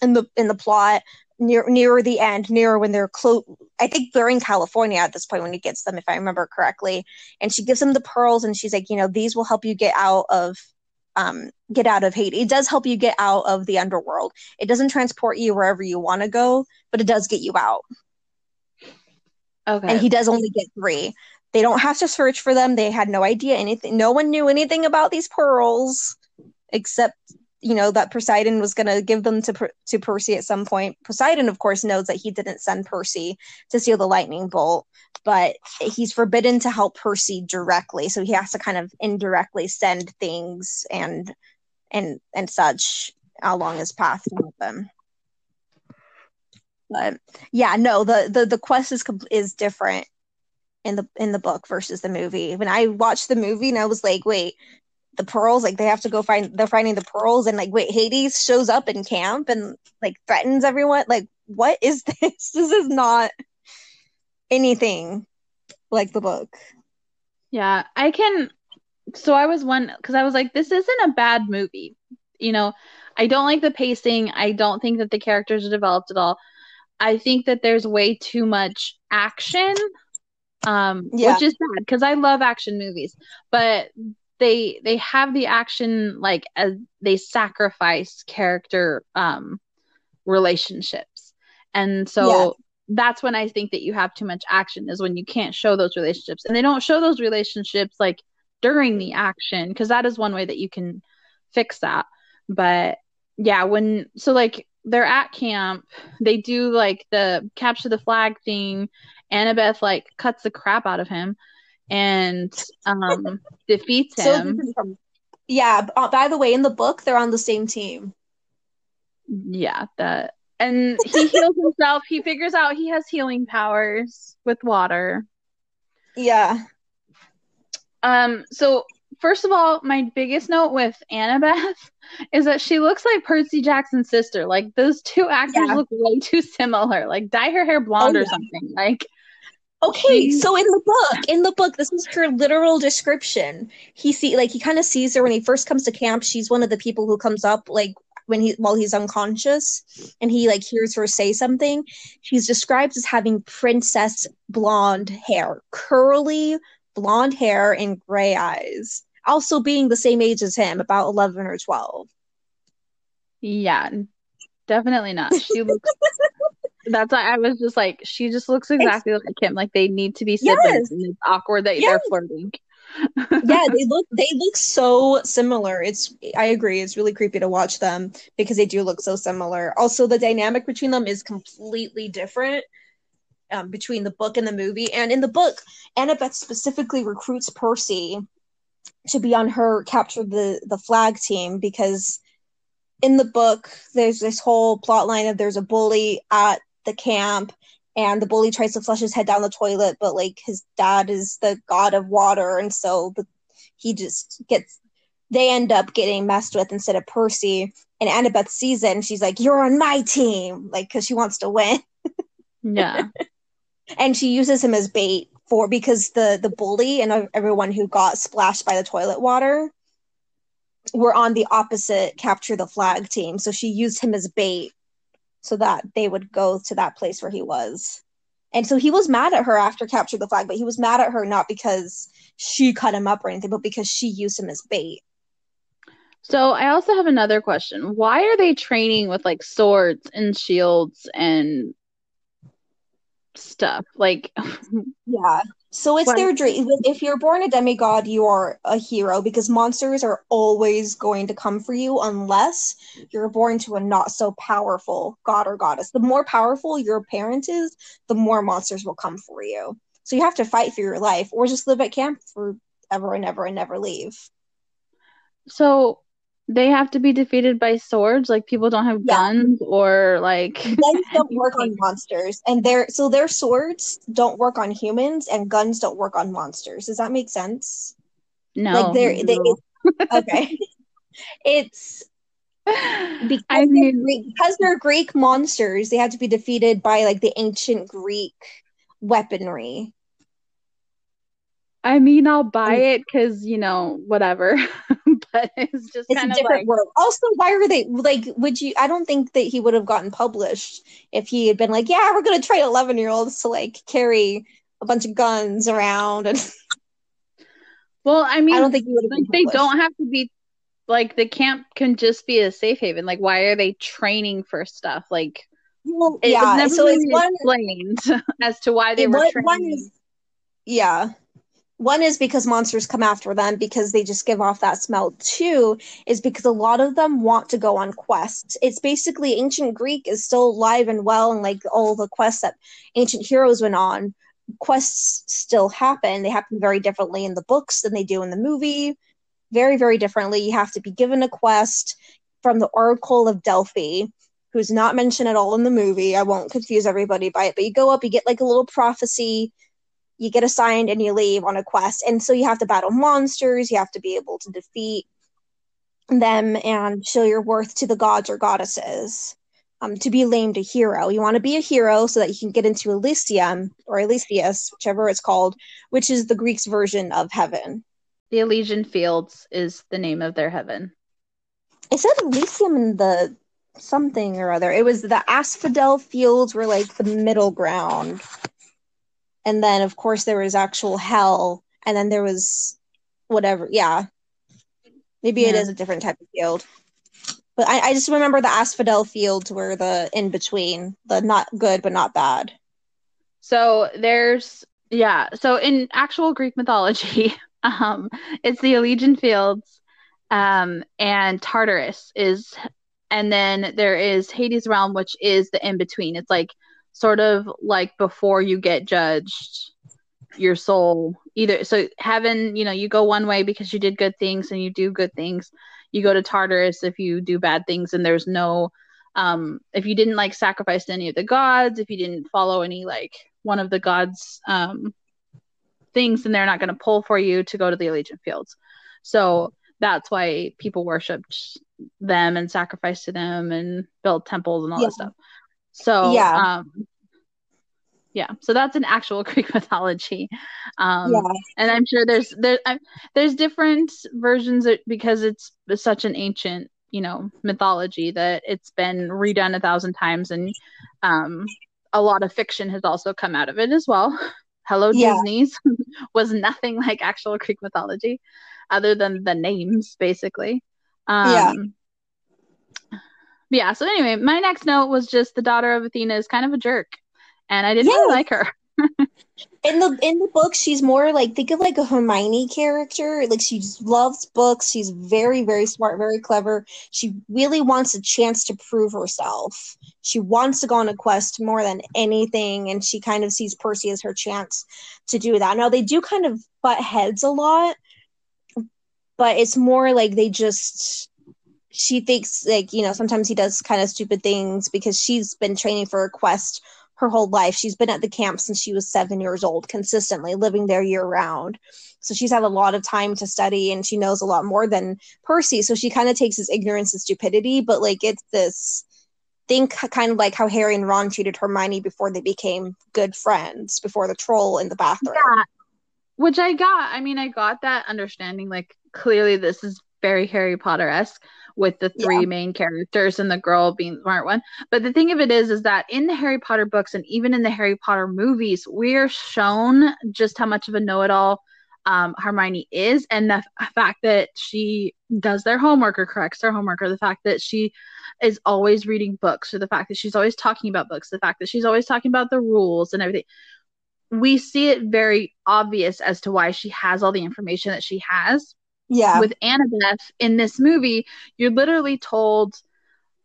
in the in the plot near nearer the end, nearer when they're close. I think they're in California at this point when he gets them, if I remember correctly. And she gives him the pearls, and she's like, you know, these will help you get out of um get out of Hades. It does help you get out of the underworld. It doesn't transport you wherever you want to go, but it does get you out. Okay. And he does only get three. they don't have to search for them. They had no idea anything. No one knew anything about these pearls except you know that Poseidon was going to give them to to Percy at some point. Poseidon, of course, knows that he didn't send Percy to steal the lightning bolt, but he's forbidden to help Percy directly, so he has to kind of indirectly send things and and and such along his path to help them. But yeah, no, the the the quest is is different in the in the book versus the movie. When I watched the movie and I was like, wait, the pearls, like they have to go find they're finding the pearls and like wait, Hades shows up in camp and like threatens everyone. Like, what is [LAUGHS] this? This is not anything like the book. Yeah, I can so I was one because I was like, this isn't a bad movie. You know, I don't like the pacing. I don't think that the characters are developed at all. I think that there's way too much action um yeah. which is bad because i love action movies but they they have the action like as they sacrifice character um relationships. And so that's when i think that you have too much action is when you can't show those relationships. And they don't show those relationships like during the action because that is one way that you can fix that. But yeah when so like they're at camp they do like the capture the flag thing. Annabeth like cuts the crap out of him and um [LAUGHS] defeats him so, yeah uh, by the way in the book they're on the same team yeah that and he [LAUGHS] heals himself he figures out he has healing powers with water yeah um so first of all, my biggest note with Annabeth [LAUGHS] is that she looks like Percy Jackson's sister. Like those two actors yeah. look way too similar. Like dye her hair blonde oh, or something. Like Okay, so in the book, in the book, this is her literal description. He see like he kind of sees her when he first comes to camp. She's one of the people who comes up like when he while he's unconscious and he like hears her say something. She's described as having princess blonde hair, curly blonde hair and gray eyes. Also being the same age as him, about 11 or 12. Yeah, definitely not. She looks. [LAUGHS] that's why I was just like, she just looks exactly it's, like him. Like they need to be siblings, yes. and it's awkward that yes. they're flirting. [LAUGHS] yeah, they look they look so similar. It's I agree. It's really creepy to watch them because they do look so similar. Also, the dynamic between them is completely different um, between the book and the movie. And in the book, Annabeth specifically recruits Percy to be on her capture the the flag team because in the book there's this whole plot line of there's a bully at the camp and the bully tries to flush his head down the toilet but like his dad is the god of water and so the, he just gets they end up getting messed with instead of Percy. And Annabeth sees it and she's like you're on my team like because she wants to win. [LAUGHS] Yeah. And she uses him as bait for because the the bully and everyone who got splashed by the toilet water were on the opposite capture the flag team. So she used him as bait so that they would go to that place where he was and so he was mad at her after capture the flag but he was mad at her not because she cut him up or anything but because she used him as bait so I also have another question. Why are they training with like swords and shields and stuff. Like, [LAUGHS] yeah. So it's their dream. If you're born a demigod, you are a hero because monsters are always going to come for you unless you're born to a not so powerful god or goddess. The more powerful your parent is, the more monsters will come for you. So you have to fight for your life or just live at camp forever and ever and never leave. So they have to be defeated by swords. Like people don't have yeah. guns or like [LAUGHS] guns don't [LAUGHS] work on monsters. And their so their swords don't work on humans and guns don't work on monsters. Does that make sense? No. Like they're they, okay. [LAUGHS] It's because, I mean, they're Greek, because they're Greek monsters, they had to be defeated by like the ancient Greek weaponry. I mean, I'll buy it because you know whatever, [LAUGHS] but it's just it's kind a different like... world. Also, why are they like? Would you? I don't think that he would have gotten published if he had been like, "Yeah, we're going to train eleven year olds to like carry a bunch of guns around." And [LAUGHS] well, I mean, I don't think he would. like, they don't have to be like the camp can just be a safe haven. Like, why are they training for stuff? Like, well, yeah, so really it's one, explained [LAUGHS] as to why they were training. Is, yeah one is because monsters come after them because they just give off that smell. Two is because a lot of them want to go on quests. It's basically ancient Greek is still alive and well, and like all the quests that ancient heroes went on, quests still happen. They happen very differently in the books than they do in the movie. Very, very differently. You have to be given a quest from the Oracle of Delphi, who's not mentioned at all in the movie. I won't confuse everybody by it, but you go up, you get like a little prophecy you get assigned and you leave on a quest. And so you have to battle monsters, you have to be able to defeat them and show your worth to the gods or goddesses. Um, to be named a hero. You want to be a hero so that you can get into Elysium or Elysius, whichever it's called, which is the Greeks' version of heaven. The Elysian Fields is the name of their heaven. It said Elysium in the something or other. It was the Asphodel Fields were like the middle ground and then of course there was actual hell and then there was whatever yeah. Maybe yeah. it is a different type of field. But I, I just remember the asphodel fields were the in between the not good but not bad. So there's yeah. So in actual greek mythology [LAUGHS] um it's the elysian fields um and tartarus is and then there is hades realm which is the in between it's like sort of like before you get judged your soul either so heaven you know you go one way because you did good things and you do good things. You go to tartarus if you do bad things and there's no um if you didn't like sacrifice to any of the gods if you didn't follow any like one of the gods um things then they're not going to pull for you to go to the Elysian fields. So that's why people worshipped them and sacrificed to them and built temples and all yeah. that stuff so yeah. Um, yeah, so that's an actual [LAUGHS] Greek mythology, um, yeah. and I'm sure there's there I'm, there's different versions because it's such an ancient you know mythology that it's been redone a thousand times, and um, a lot of fiction has also come out of it as well. [LAUGHS] Hello yeah. Disney's [LAUGHS] was nothing like actual Greek mythology, other than the names basically. Um, yeah so anyway, my next note was just the daughter of Athena is kind of a jerk, and I didn't yeah. really like her. [LAUGHS] in the in the book, she's more like think of like a Hermione character. Like she loves books. She's very very smart, very clever. She really wants a chance to prove herself. She wants to go on a quest more than anything, and she kind of sees Percy as her chance to do that. Now they do kind of butt heads a lot, but it's more like they just she thinks like you know sometimes he does kind of stupid things because she's been training for a quest her whole life. She's been at the camp since she was seven years old consistently living there year round. So she's had a lot of time to study and she knows a lot more than percy. So she kind of takes his ignorance and stupidity but like it's this think kind of like how harry and ron treated hermione before they became good friends before the troll in the bathroom. Yeah. Which i got. I mean i got that understanding like clearly this is very harry potter-esque with the three yeah. main characters and the girl being the smart one. But the thing of it is, is that in the Harry Potter books and even in the Harry Potter movies, we're shown just how much of a know-it-all um, Hermione is, and the f- fact that she does their homework or corrects their homework, or the fact that she is always reading books, or the fact that she's always talking about books, the fact that she's always talking about the rules and everything. We see it very obvious as to why she has all the information that she has yeah. with annabeth in this movie you're literally told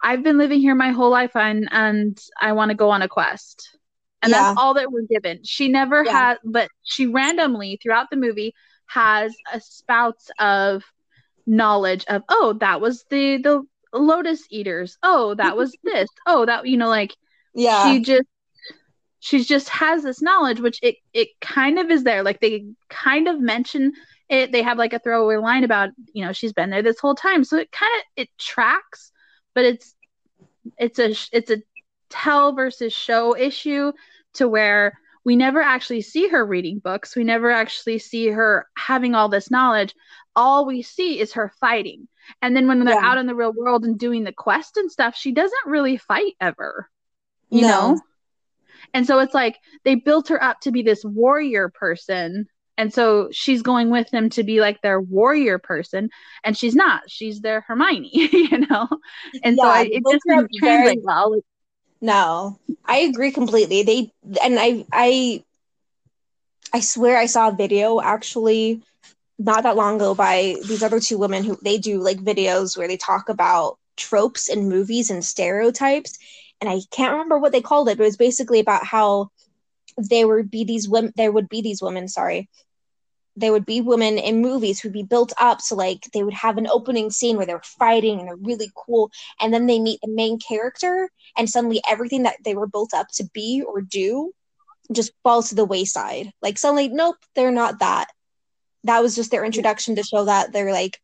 i've been living here my whole life and and i want to go on a quest. And yeah. that's all that we're given. She never yeah. had but she randomly throughout the movie has a spouts of knowledge of oh that was the the lotus eaters. Oh that [LAUGHS] was this. Oh that you know like yeah. she just she just has this knowledge which it it kind of is there. Like they kind of mention it. They have like a throwaway line about you know she's been there this whole time. So it kind of it tracks but it's it's a it's a tell versus show issue to where we never actually see her reading books. We never actually see her having all this knowledge. All we see is her fighting. And then when they're yeah. out in the real world and doing the quest and stuff she doesn't really fight ever. You no. know and so it's like they built her up to be this warrior person and so she's going with them to be like their warrior person, and she's not. She's their Hermione, [LAUGHS] you know. And yeah, so I, it just didn't translate well. No, I agree completely. They and I I I swear I saw a video actually not that long ago by these other two women who they do like videos where they talk about tropes in movies and stereotypes. And I can't remember what they called it, but it was basically about how there would be these women there would be these women, sorry. There would be women in movies who'd be built up so like they would have an opening scene where they're fighting and they're really cool and then they meet the main character and suddenly everything that they were built up to be or do just falls to the wayside. Like suddenly, nope, they're not that. That was just their introduction to show that they're like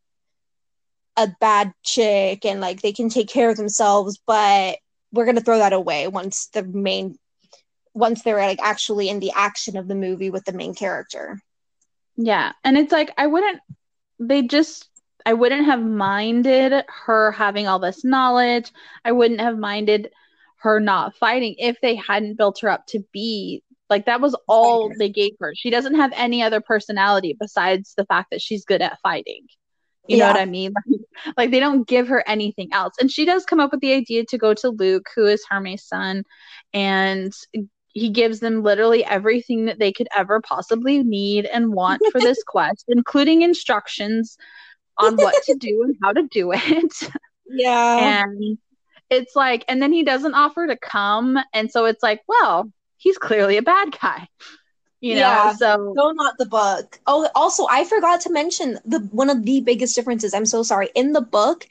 a bad chick and like they can take care of themselves, but we're gonna throw that away once the main once they're like actually in the action of the movie with the main character. Yeah. And it's like I wouldn't they just I wouldn't have minded her having all this knowledge. I wouldn't have minded her not fighting if they hadn't built her up to be like that was all they gave her. She doesn't have any other personality besides the fact that she's good at fighting. You yeah. know what I mean? [LAUGHS] Like, like, they don't give her anything else. And she does come up with the idea to go to Luke, who is Hermes' son, and he gives them literally everything that they could ever possibly need and want for this [LAUGHS] quest, including instructions on what to do and how to do it. [LAUGHS] Yeah. And it's like, and then he doesn't offer to come. And so it's like, well, he's clearly a bad guy. You know, yeah, so no, not the book. Oh, also, I forgot to mention the one of the biggest differences. I'm so sorry. In the book,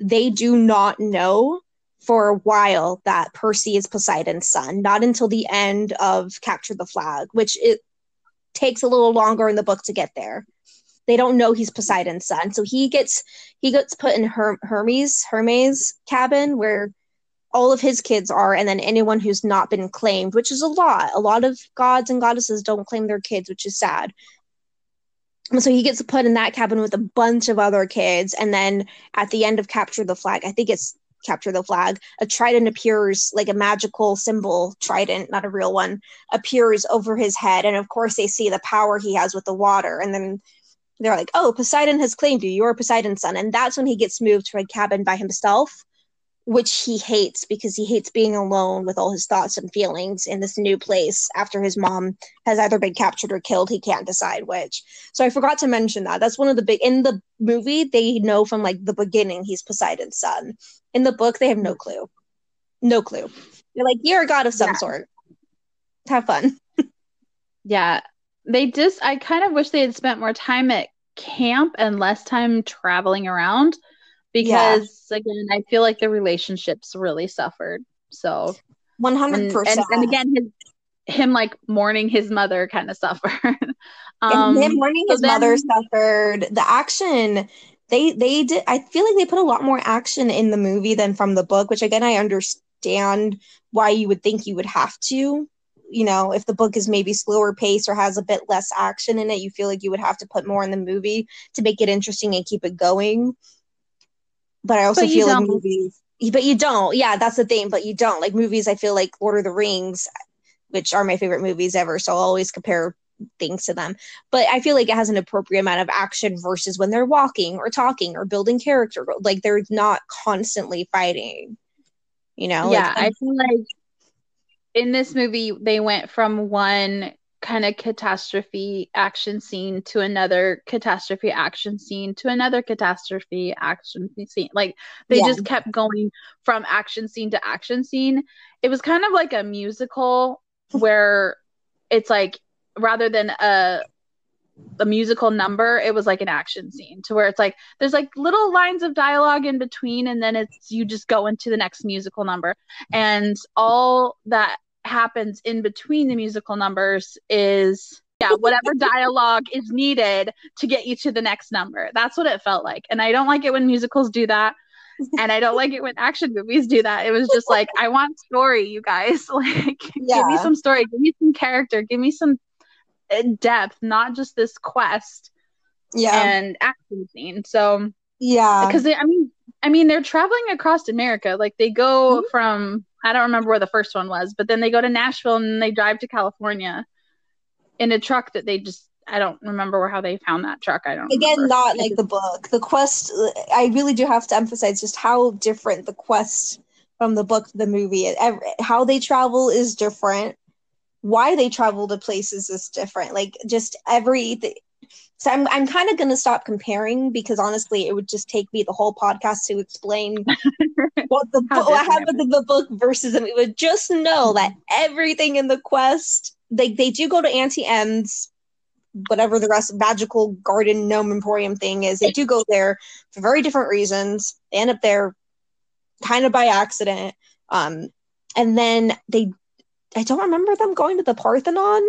they do not know for a while that Percy is Poseidon's son. Not until the end of Capture the Flag, which it takes a little longer in the book to get there. They don't know he's Poseidon's son, so he gets he gets put in Her- Hermes Hermes cabin where all of his kids are, and then anyone who's not been claimed, which is a lot. A lot of gods and goddesses don't claim their kids, which is sad. So he gets put in that cabin with a bunch of other kids, and then at the end of Capture the Flag, I think it's Capture the Flag, a trident appears, like a magical symbol trident, not a real one, appears over his head, and of course they see the power he has with the water, and then they're like, "Oh, Poseidon has claimed you. You're Poseidon's son," and that's when he gets moved to a cabin by himself which he hates because he hates being alone with all his thoughts and feelings in this new place after his mom has either been captured or killed. He can't decide which. So I forgot to mention that. That's one of the big in the movie, they know from like the beginning he's Poseidon's son. In the book, they have no clue. No clue. They're like, you're a god of some yeah. sort. Have fun. [LAUGHS] yeah. They just I kind of wish they had spent more time at camp and less time traveling around because yeah. again, I feel like the relationships really suffered. So one hundred percent. And again, his him like mourning his mother kind of suffered. um, [LAUGHS] and him mourning his then, mother suffered. The action they they did. I feel like they put a lot more action in the movie than from the book, which again I understand why you would think you would have to. You know, if the book is maybe slower pace or has a bit less action in it, you feel like you would have to put more in the movie to make it interesting and keep it going but I also but feel like movies. But you don't. Yeah, that's the thing. But you don't like movies. I feel like Lord of the Rings, which are my favorite movies ever. So I'll always compare things to them. But I feel like it has an appropriate amount of action versus when they're walking or talking or building character. Like they're not constantly fighting. You know? Yeah, like, I feel like in this movie they went from one kind of catastrophe action scene to another catastrophe action scene to another catastrophe action scene. Like they yeah. just kept going from action scene to action scene. It was kind of like a musical where it's like rather than a a musical number, it was like an action scene to where it's like there's like little lines of dialogue in between and then it's you just go into the next musical number. And all that happens in between the musical numbers is yeah whatever [LAUGHS] dialogue is needed to get you to the next number. That's what it felt like. And i don't like it when musicals do that. And i don't like it when action movies do that. It was just like i want story you guys. [LAUGHS] Like yeah. give me some story. Give me some character. Give me some uh, depth not just this quest yeah. and action scene. So yeah. because i mean i mean they're traveling across america. Like they go mm-hmm. from I don't remember where the first one was, but then they go to Nashville and they drive to California in a truck that they just I don't remember how they found that truck. I don't again remember. not like the book. The quest I really do have to emphasize just how different the quest from the book the movie. How they travel is different. why they travel to places is different. Like just every so I'm I'm kind of going to stop comparing because honestly, it would just take me the whole podcast to explain [LAUGHS] what the what happened in the book versus them. We would just know that everything in the quest they they do go to Aunty Em's, whatever the rest magical garden gnome emporium thing is. They do go there for very different reasons. They end up there kind of by accident. Um, and then they I don't remember them going to the Parthenon.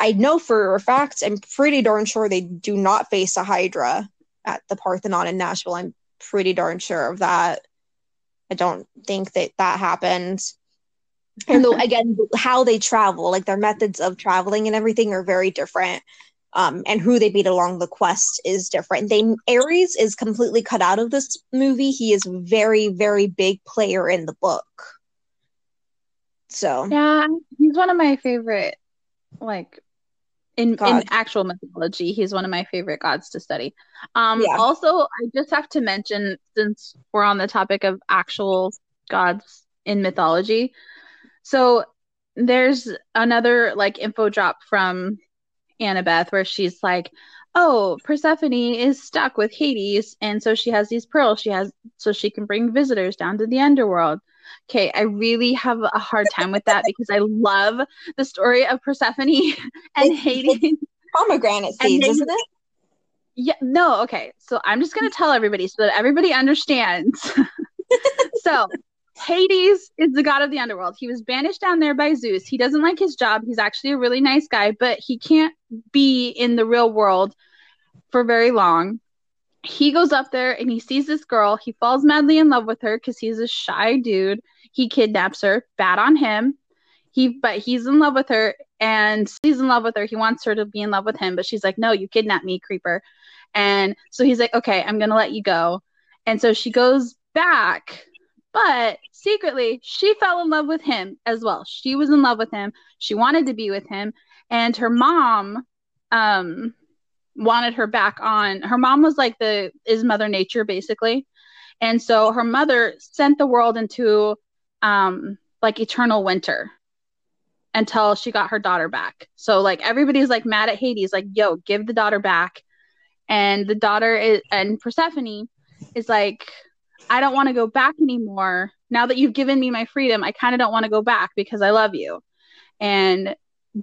I know for a fact, I'm pretty darn sure they do not face a Hydra at the Parthenon in Nashville. I'm pretty darn sure of that. I don't think that that happened. And the, [LAUGHS] again, how they travel, like their methods of traveling and everything, are very different. Um, and who they meet along the quest is different. They Ares is completely cut out of this movie. He is very, very big player in the book. So yeah, he's one of my favorite, like in God. in actual mythology. He's one of my favorite gods to study. Um, yeah. also, I just have to mention since we're on the topic of actual gods in mythology, so there's another like info drop from Annabeth where she's like, "Oh, Persephone is stuck with Hades, and so she has these pearls. She has so she can bring visitors down to the underworld." Okay, I really have a hard time with that because I love the story of Persephone [LAUGHS] and it's, Hades. Pomegranate seeds, isn't it? Yeah, no, okay. So I'm just gonna tell everybody so that everybody understands. [LAUGHS] so Hades is the god of the underworld. He was banished down there by Zeus. He doesn't like his job. He's actually a really nice guy, but he can't be in the real world for very long he goes up there and he sees this girl. He falls madly in love with her because he's a shy dude. He kidnaps her. Bad on him. He but he's in love with her and he's in love with her. He wants her to be in love with him, but she's like, "No, you kidnapped me, creeper." And so he's like, "Okay, I'm to let you go." And so she goes back, but secretly she fell in love with him as well. She was in love with him. She wanted to be with him, and her mom um wanted her back on her mom was like the is mother nature basically. And so her mother sent the world into um like eternal winter until she got her daughter back. So like everybody's like mad at hades like yo give the daughter back. And the daughter is and persephone is like i don't want to go back anymore. Now that you've given me my freedom i kind of don't want to go back because i love you. And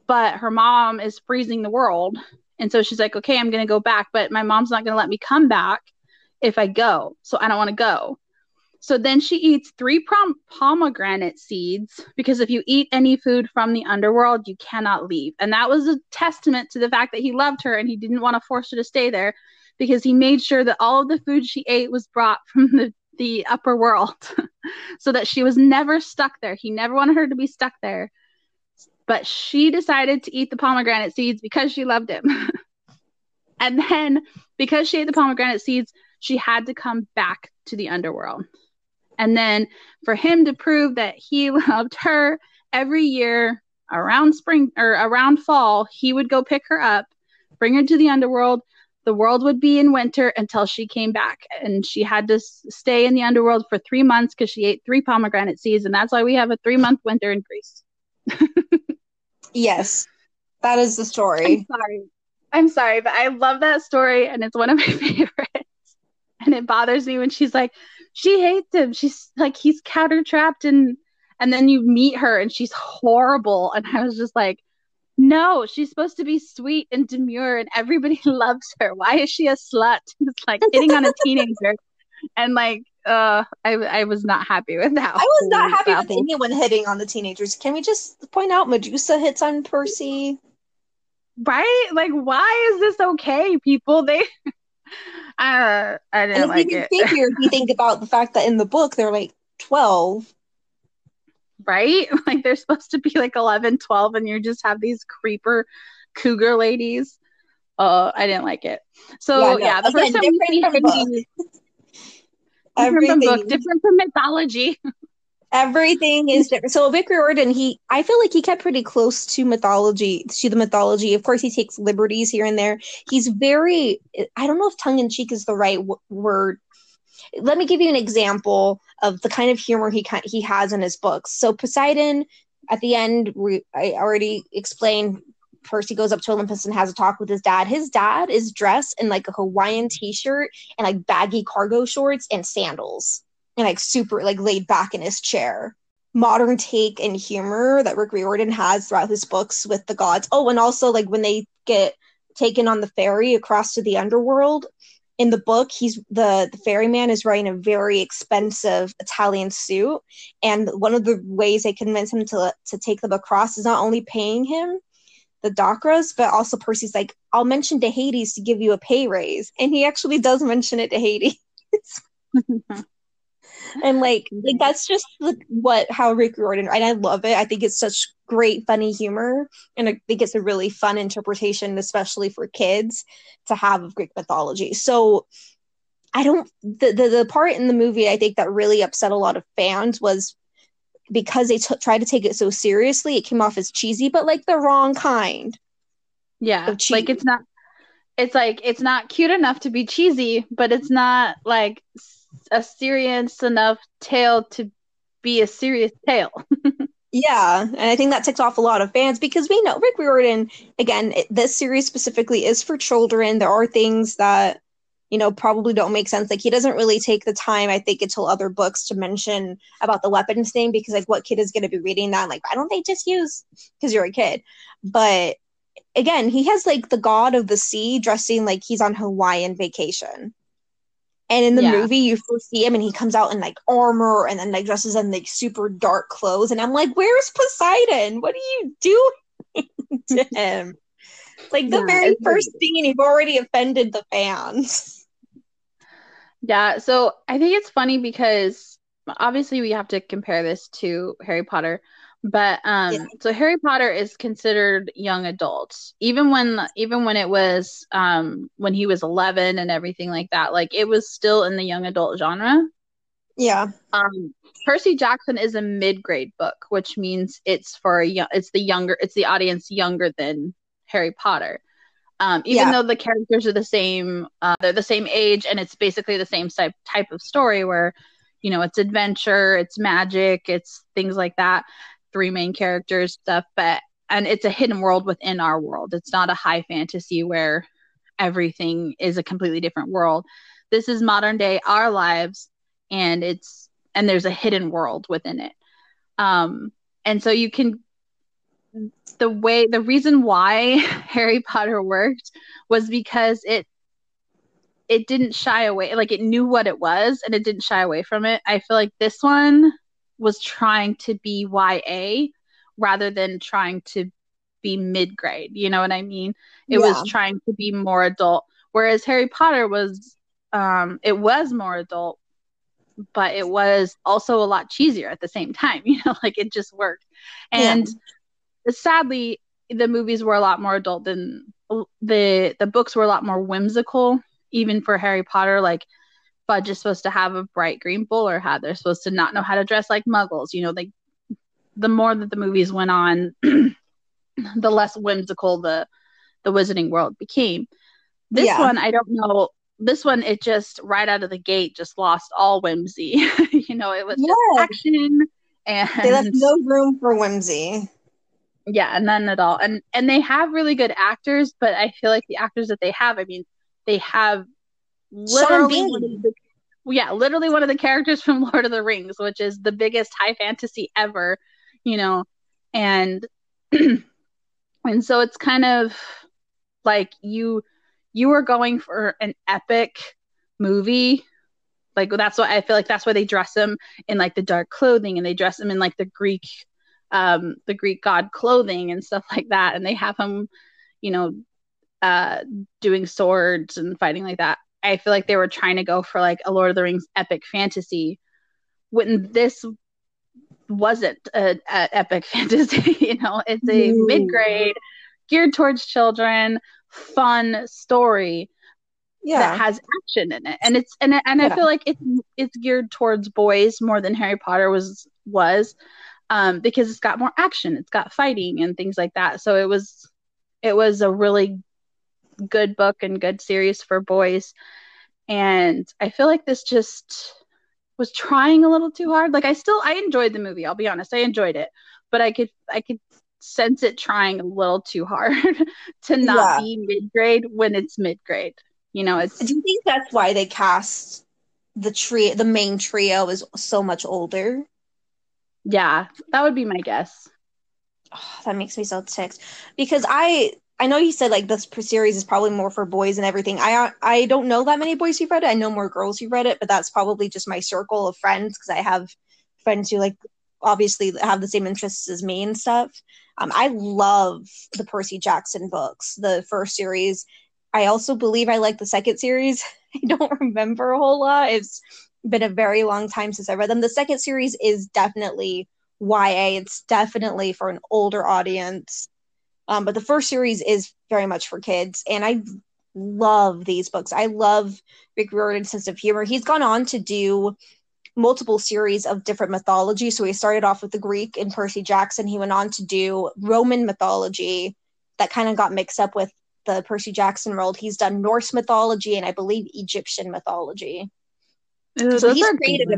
but her mom is freezing the world and so she's like, okay, I'm going to go back, but my mom's not going to let me come back if I go. So I don't want to go. So then she eats three prom- pomegranate seeds because if you eat any food from the underworld, you cannot leave. And that was a testament to the fact that he loved her and he didn't want to force her to stay there because he made sure that all of the food she ate was brought from the, the upper world [LAUGHS] so that she was never stuck there. He never wanted her to be stuck there but she decided to eat the pomegranate seeds because she loved him. [LAUGHS] and then because she ate the pomegranate seeds, she had to come back to the underworld. And then for him to prove that he [LAUGHS] loved her every year around spring or around fall, he would go pick her up, bring her to the underworld. The world would be in winter until she came back. And she had to stay in the underworld for three months because she ate three pomegranate seeds. And that's why we have a three month winter in Greece. [LAUGHS] Yes, that is the story. I'm sorry. I'm sorry, but I love that story and it's one of my [LAUGHS] favorites. And it bothers me when she's like, she hates him. She's like, he's counter trapped and and then you meet her and she's horrible. And I was just like, no, she's supposed to be sweet and demure and everybody [LAUGHS] loves her. Why is she a slut? [LAUGHS] It's like hitting on a teenager. And like uh I I was not happy with that. I was not happy with anyone hitting on the teenagers. Can we just point out Medusa hits on Percy? Right? Like why is this okay, people? They [LAUGHS] uh, I didn't and like it. Figure, if you think about the fact that in the book they're like 12 right? [LAUGHS] Like they're supposed to be like 11, 12, and you just have these creeper cougar ladies. Uh, I didn't like it. So yeah, no. yeah the Again, first time we see different from book, different from mythology. [LAUGHS] everything is different. So Rick Riordan, he I feel like he kept pretty close to mythology, to the mythology. Of course, he takes liberties here and there. He's very I don't know if tongue in cheek is the right w- word. Let me give you an example of the kind of humor he he has in his books. So Poseidon at the end, we, I already explained. Percy goes up to Olympus and has a talk with his dad. His dad is dressed in like a Hawaiian t-shirt and like baggy cargo shorts and sandals, and like super like laid back in his chair. Modern take and humor that Rick Riordan has throughout his books with the gods. Oh, and also like when they get taken on the ferry across to the underworld, in the book he's the the ferryman is wearing a very expensive italian suit and one of the ways they convince him to to take them across is not only paying him the drachmas, but also Percy's like, I'll mention to Hades to give you a pay raise. And he actually does mention it to Hades. [LAUGHS] and like, [LAUGHS] like that's just the, what how Rick Riordan and I love it. I think it's such great funny humor, and I think it's a really fun interpretation, especially for kids, to have of Greek mythology. So I don't the, the the part in the movie I think that really upset a lot of fans was because they t- tried to take it so seriously, it came off as cheesy, but like the wrong kind. Yeah, like it's not. It's like it's not cute enough to be cheesy, but it's not like a serious enough tale to be a serious tale. [LAUGHS] yeah, and I think that ticks off a lot of fans because we know Rick Riordan. Again, it, this series specifically is for children. There are things that you know probably don't make sense. Like he doesn't really take the time, I think, until other books to mention about the weapons thing because like what kid is going to be reading that? Like, why don't they just use? Because you're a kid, but again, he has like the god of the sea dressing like he's on Hawaiian vacation. And in the yeah. movie, you first see him and he comes out in like armor and then like dresses in like super dark clothes. And I'm like, where's Poseidon? What are you doing [LAUGHS] to him? like the yeah, very first scene, you've already offended the fans. [LAUGHS] Yeah, so I think it's funny because obviously we have to compare this to Harry Potter, but um yeah. so Harry Potter is considered young adults. Even when even when it was um when he was 11 and everything like that, like it was still in the young adult genre. Yeah. Um Percy Jackson is a mid-grade book, which means it's for a young it's the younger it's the audience younger than Harry Potter. Um, even yeah. though the characters are the same, uh, they're the same age, and it's basically the same type type of story where, you know, it's adventure, it's magic, it's things like that. Three main characters stuff, but and it's a hidden world within our world. It's not a high fantasy where everything is a completely different world. This is modern day our lives, and it's and there's a hidden world within it. Um, and so you can the way the reason why [LAUGHS] Harry Potter worked was because it it didn't shy away like it knew what it was and it didn't shy away from it. I feel like this one was trying to be YA rather than trying to be mid grade. You know what I mean? It yeah. was trying to be more adult. Whereas Harry Potter was um it was more adult, but it was also a lot cheesier at the same time. [LAUGHS] You know, like it just worked. And yeah sadly, the movies were a lot more adult than the the books were a lot more whimsical. Even for Harry Potter, like Fudge is supposed to have a bright green bowler hat. They're supposed to not know how to dress like Muggles. You know, like the more that the movies went on, [CLEARS THROAT] the less whimsical the the Wizarding World became. This yeah. one, I don't know. This one, it just right out of the gate just lost all whimsy. [LAUGHS] you know, it was just action, and they left no room for whimsy yeah none at all. And and they have really good actors but i feel like the actors that they have i mean they have literally one of the, yeah literally one of the characters from [LAUGHS] lord of the rings which is the biggest high fantasy ever you know? And [CLEARS THROAT] and so it's kind of like you you are going for an epic movie. Like that's what i feel like that's why they dress them in like the dark clothing and they dress them in like the greek um, the Greek god clothing and stuff like that, and they have him, you know, uh, doing swords and fighting like that. I feel like they were trying to go for like a Lord of the Rings epic fantasy, when this wasn't a, a epic [LAUGHS] fantasy. you know, it's a mid grade, geared towards children, fun story. Yeah. that has action in it, and it's and and yeah. I feel like it's it's geared towards boys more than Harry Potter was was um, because it's got more action, it's got fighting and things like that. So it was it was a really good book and good series for boys. And I feel like this just was trying a little too hard. Like I still I enjoyed the movie, I'll be honest. I enjoyed it. But I could I could sense it trying a little too hard [LAUGHS] to not yeah. be mid grade when it's mid grade. You know, it's Do you think that's why they cast the tree the main trio is so much older? Yeah, that would be my guess. Oh, that makes me so ticked because I I know you said like this series is probably more for boys and everything. I I don't know that many boys who've read it. I know more girls who read it, but that's probably just my circle of friends because I have friends who like obviously have the same interests as me and stuff. Um, I love the Percy Jackson books, the first series. I also believe I like the second series. [LAUGHS] I don't remember a whole lot. It's been a very long time since I read them. The second series is definitely YA. It's definitely for an older audience. Um, but the first series is very much for kids, and I love these books. I love Rick Riordan's sense of humor. He's gone on to do multiple series of different mythology. So he started off with the Greek and Percy Jackson. He went on to do Roman mythology that kind of got mixed up with the Percy Jackson world. He's done Norse mythology and I believe Egyptian mythology. So he's created a...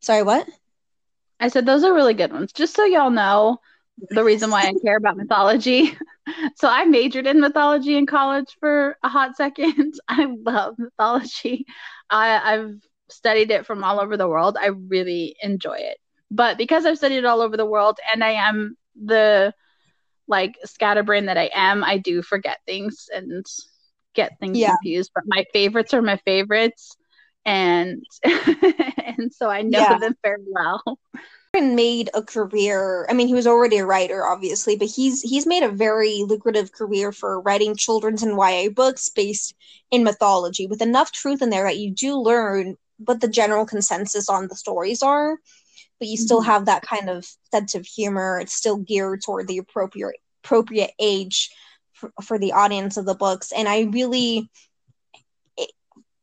Sorry, what? I said those are really good ones. Just so y'all know the reason why I care about mythology. [LAUGHS] so I majored in mythology in college for a hot second. [LAUGHS] I love mythology. I, I've studied it from all over the world. I really enjoy it. But because I've studied it all over the world and I am the like scatterbrain that I am, I do forget things and get things yeah. confused. But my favorites are my favorites and [LAUGHS] and so I know yeah. them very well. And made a career. I mean, he was already a writer, obviously, but he's he's made a very lucrative career for writing children's and YA books based in mythology, with enough truth in there that you do learn what the general consensus on the stories are, but you still mm-hmm. have that kind of sense of humor. It's still geared toward the appropriate appropriate age for, for the audience of the books, and I really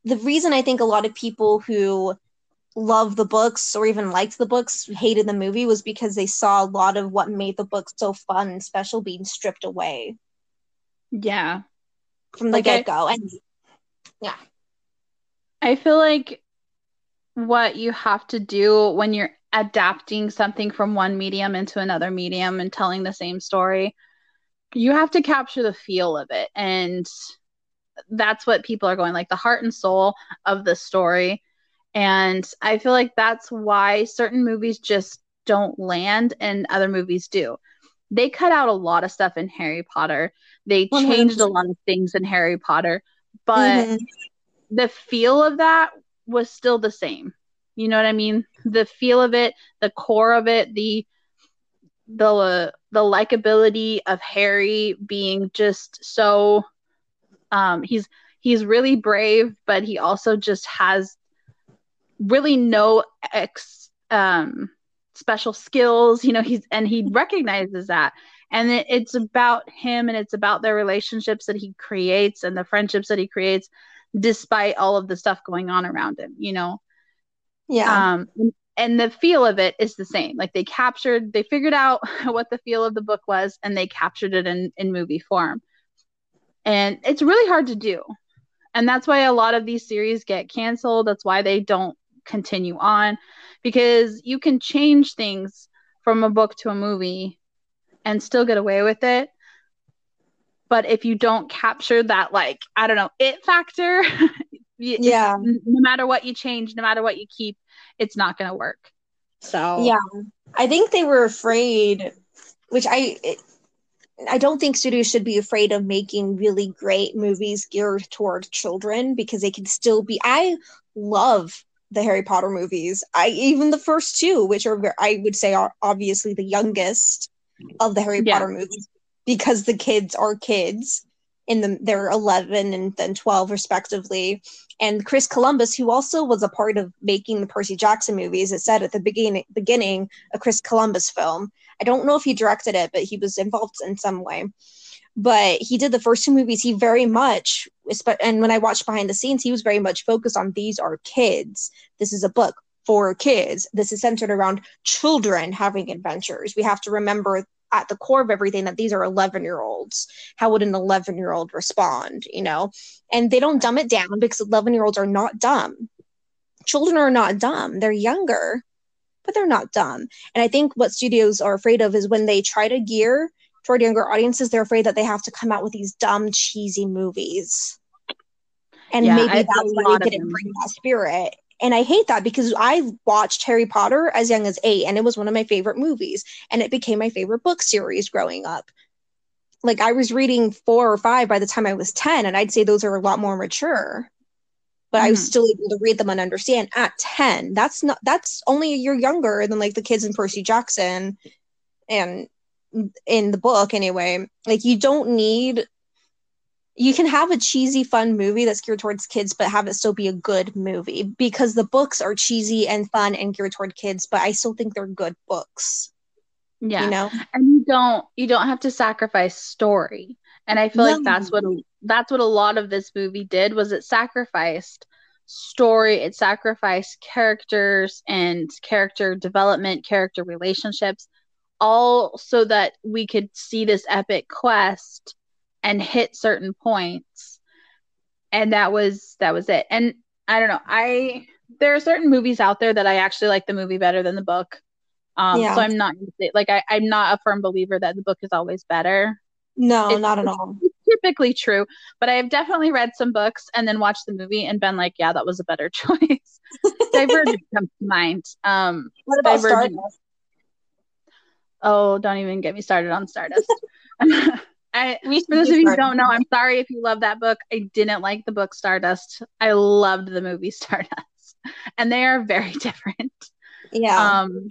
the reason I think a lot of people who love the books or even liked the books hated the movie was because they saw a lot of what made the book so fun and special being stripped away. Yeah. From the like get go. And yeah. I feel like what you have to do when you're adapting something from one medium into another medium and telling the same story you have to capture the feel of it and that's what people are going like the heart and soul of the story and i feel like that's why certain movies just don't land and other movies do they cut out a lot of stuff in harry potter they changed 100%. a lot of things in harry potter but mm-hmm. the feel of that was still the same. You know what I mean? The feel of it, the core of it, the the uh, the likability of Harry being just so um he's he's really brave, but he also just has really no ex um special skills, you know, he's and he recognizes that. And it, it's about him and it's about their relationships that he creates and the friendships that he creates despite all of the stuff going on around him, you know? Yeah. Um, and the feel of it is the same. Like they captured, they figured out [LAUGHS] what the feel of the book was and they captured it in, in movie form. And it's really hard to do. And that's why a lot of these series get canceled. That's why they don't continue on because you can change things from a book to a movie and still get away with it but if you don't capture that like i don't know it factor [LAUGHS] yeah no matter what you change no matter what you keep it's not going to work so yeah i think they were afraid which i i don't think studios should be afraid of making really great movies geared toward children because they can still be i love the harry potter movies. I even the first two which are i would say are obviously the youngest of the harry yeah. potter movies because the kids are kids in the they're 11 and then 12 respectively. And chris columbus who also was a part of making the percy jackson movies it said at the beginning beginning a chris columbus film i don't know if he directed it but he was involved in some way. But he did the first two movies. He very much and when i watched behind the scenes he was very much focused on these are kids. This is a book for kids. This is centered around children having adventures. We have to remember at the core of everything that these are 11 year olds how would an 11 year old respond you know? And they don't dumb it down because 11 year olds are not dumb. Children are not dumb. They're younger, but they're not dumb. And I think what studios are afraid of is when they try to gear toward younger audiences, they're afraid that they have to come out with these dumb, cheesy movies. And Yeah, maybe I- that's why they didn't bring that spirit. And I hate that because I watched Harry Potter as young as eight, and it was one of my favorite movies, and it became my favorite book series growing up. Like I was reading four or five by the time I was 10, and I'd say those are a lot more mature. But I was Mhm. still able to read them and understand at 10. That's not that's only a year younger than like the kids in Percy Jackson and in the book anyway. Like you don't need you can have a cheesy fun movie that's geared towards kids but have it still be a good movie because the books are cheesy and fun and geared toward kids but i still think they're good books Yeah. you know and you don't you don't have to sacrifice story and i feel like that's what that's what a lot of this movie did was it sacrificed story it sacrificed characters and character development character relationships all so that we could see this epic quest and hit certain points. And that was that was it. And i don't know i there are certain movies out there that i actually like the movie better than the book. Um Yeah. so i'm not like I, i'm not a firm believer that the book is always better no It's- not at all typically true but i have definitely read some books and then watched the movie and been like yeah that was a better [LAUGHS] choice divergent [LAUGHS] comes to mind um what about Divergent. Stardust? oh don't even get me started on stardust [LAUGHS] I, for those of you who don't know, I'm sorry if you love that book. I didn't like the book Stardust. I loved the movie Stardust, and they are very different. yeah Um,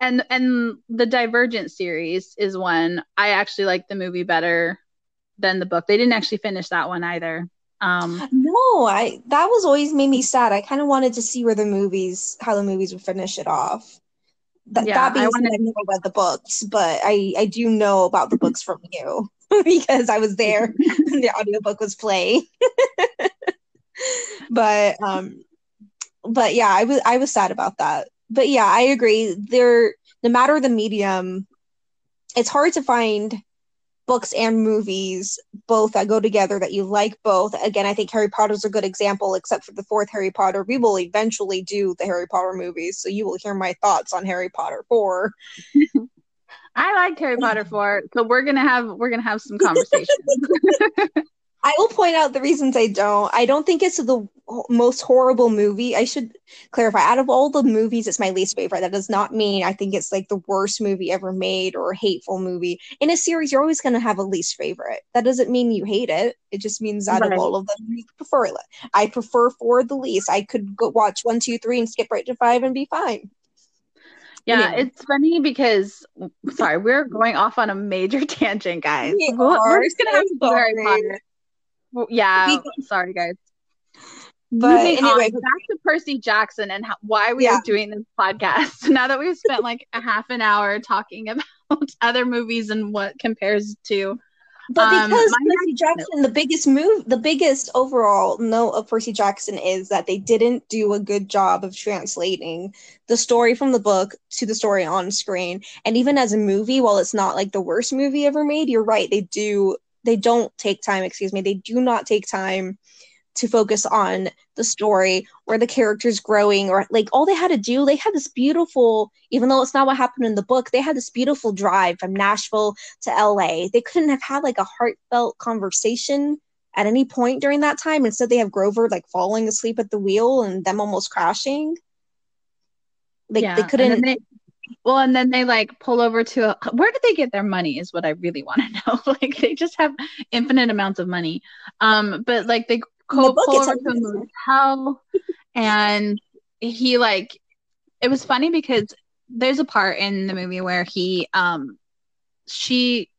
and and the Divergent series is one I actually like the movie better than the book. They didn't actually finish that one either. Um, no i that was always made me sad i kind of wanted to see where the movies how the movies would finish it off Th- Yeah, that being I said, wanted- I've never read the books, but I, I do know about the books from you [LAUGHS] because I was there [LAUGHS] when the audiobook was playing. [LAUGHS] but um but yeah, I was I was sad about that. But yeah, I agree. There no matter the medium, it's hard to find books and movies both that go together that you like both. Again, I think Harry Potter's a good example, except for the fourth Harry Potter. We will eventually do the Harry Potter movies, so you will hear my thoughts on Harry Potter 4. [LAUGHS] I liked Harry Potter four, so we're gonna have we're gonna have some conversations. [LAUGHS] I will point out the reasons I don't. I don't think it's the most horrible movie. I should clarify. Out of all the movies, it's my least favorite. That does not mean I think it's like the worst movie ever made or a hateful movie. In a series, you're always going to have a least favorite. That doesn't mean you hate it. It just means out Right. of all of them, you prefer it. I prefer for the least. I could go watch one, two, three, and skip right to five and be fine. Yeah, Anyway. it's funny because sorry, we're going off on a major [LAUGHS] tangent, guys. We We'll- are, we're just gonna have to do so Harry. Potter. Well, Yeah, sorry, guys. But Moving anyway, on, back to Percy Jackson and how, why we Yeah. are doing this podcast. [LAUGHS] Now that we've spent like a half an hour talking [LAUGHS] about other movies and what compares to, But Um, because Percy Jackson, the biggest move, the biggest overall note of Percy Jackson is that they didn't do a good job of translating the story from the book to the story on screen. And even as a movie, while it's not like the worst movie ever made, you're right. They do, they don't take time, excuse me, they do not take time to focus on the story or the characters growing or like all they had to do they had this beautiful even though it's not what happened in the book they had this beautiful drive from nashville to LA. They couldn't have had like a heartfelt conversation at any point during that time. Instead, they have Grover like falling asleep at the wheel and them almost crashing. Like yeah, they couldn't. they, well, and then they like pull over to a, where did they get their money? Is what I really want to [LAUGHS] know. like they just have infinite amounts of money. Um, but like they co- the pull over to a motel, and he like it was funny because there's a part in the movie where he um she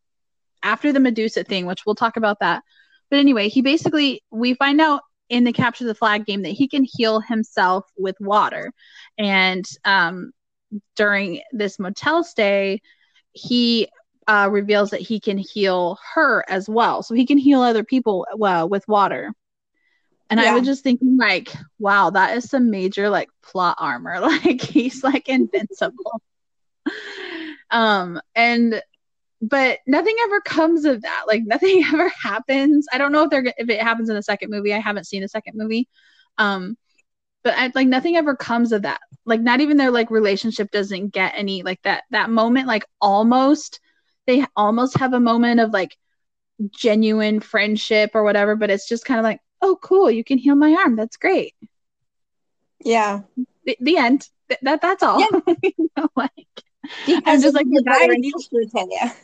after the Medusa thing, which we'll talk about that. But anyway, he basically we find out in the capture the flag game that he can heal himself with water. And um during this motel stay, he uh, reveals that he can heal her as well. So he can heal other people well with water. And I was just thinking, like, wow, that is some major like plot armor. [LAUGHS] Like he's like invincible. um, and but nothing ever comes of that. Like nothing [LAUGHS] ever happens. I don't know if they're if it happens in the second movie. I haven't seen a second movie. Um, but I, like nothing ever comes of that. Like not even their like relationship doesn't get any like that that moment like almost they almost have a moment of like genuine friendship or whatever, but it's just kind of like, oh cool, you can heal my arm. That's great. Yeah. The, the end. Th- that that's all. Yeah. [LAUGHS] you know, like Because I'm just like the the guy-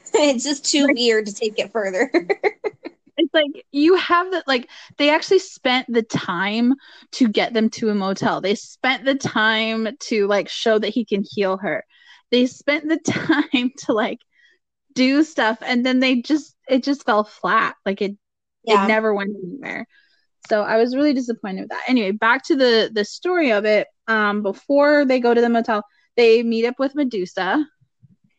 [LAUGHS] It's just too weird to take it further. [LAUGHS] it's like you have that like they actually spent the time to get them to a motel. They spent the time to like show that he can heal her. They spent the [LAUGHS] time to like do stuff and then they just it just fell flat. Like it yeah. it never went anywhere. So i was really disappointed with that. Anyway back to the the story of it. Um before they go to the motel they meet up with medusa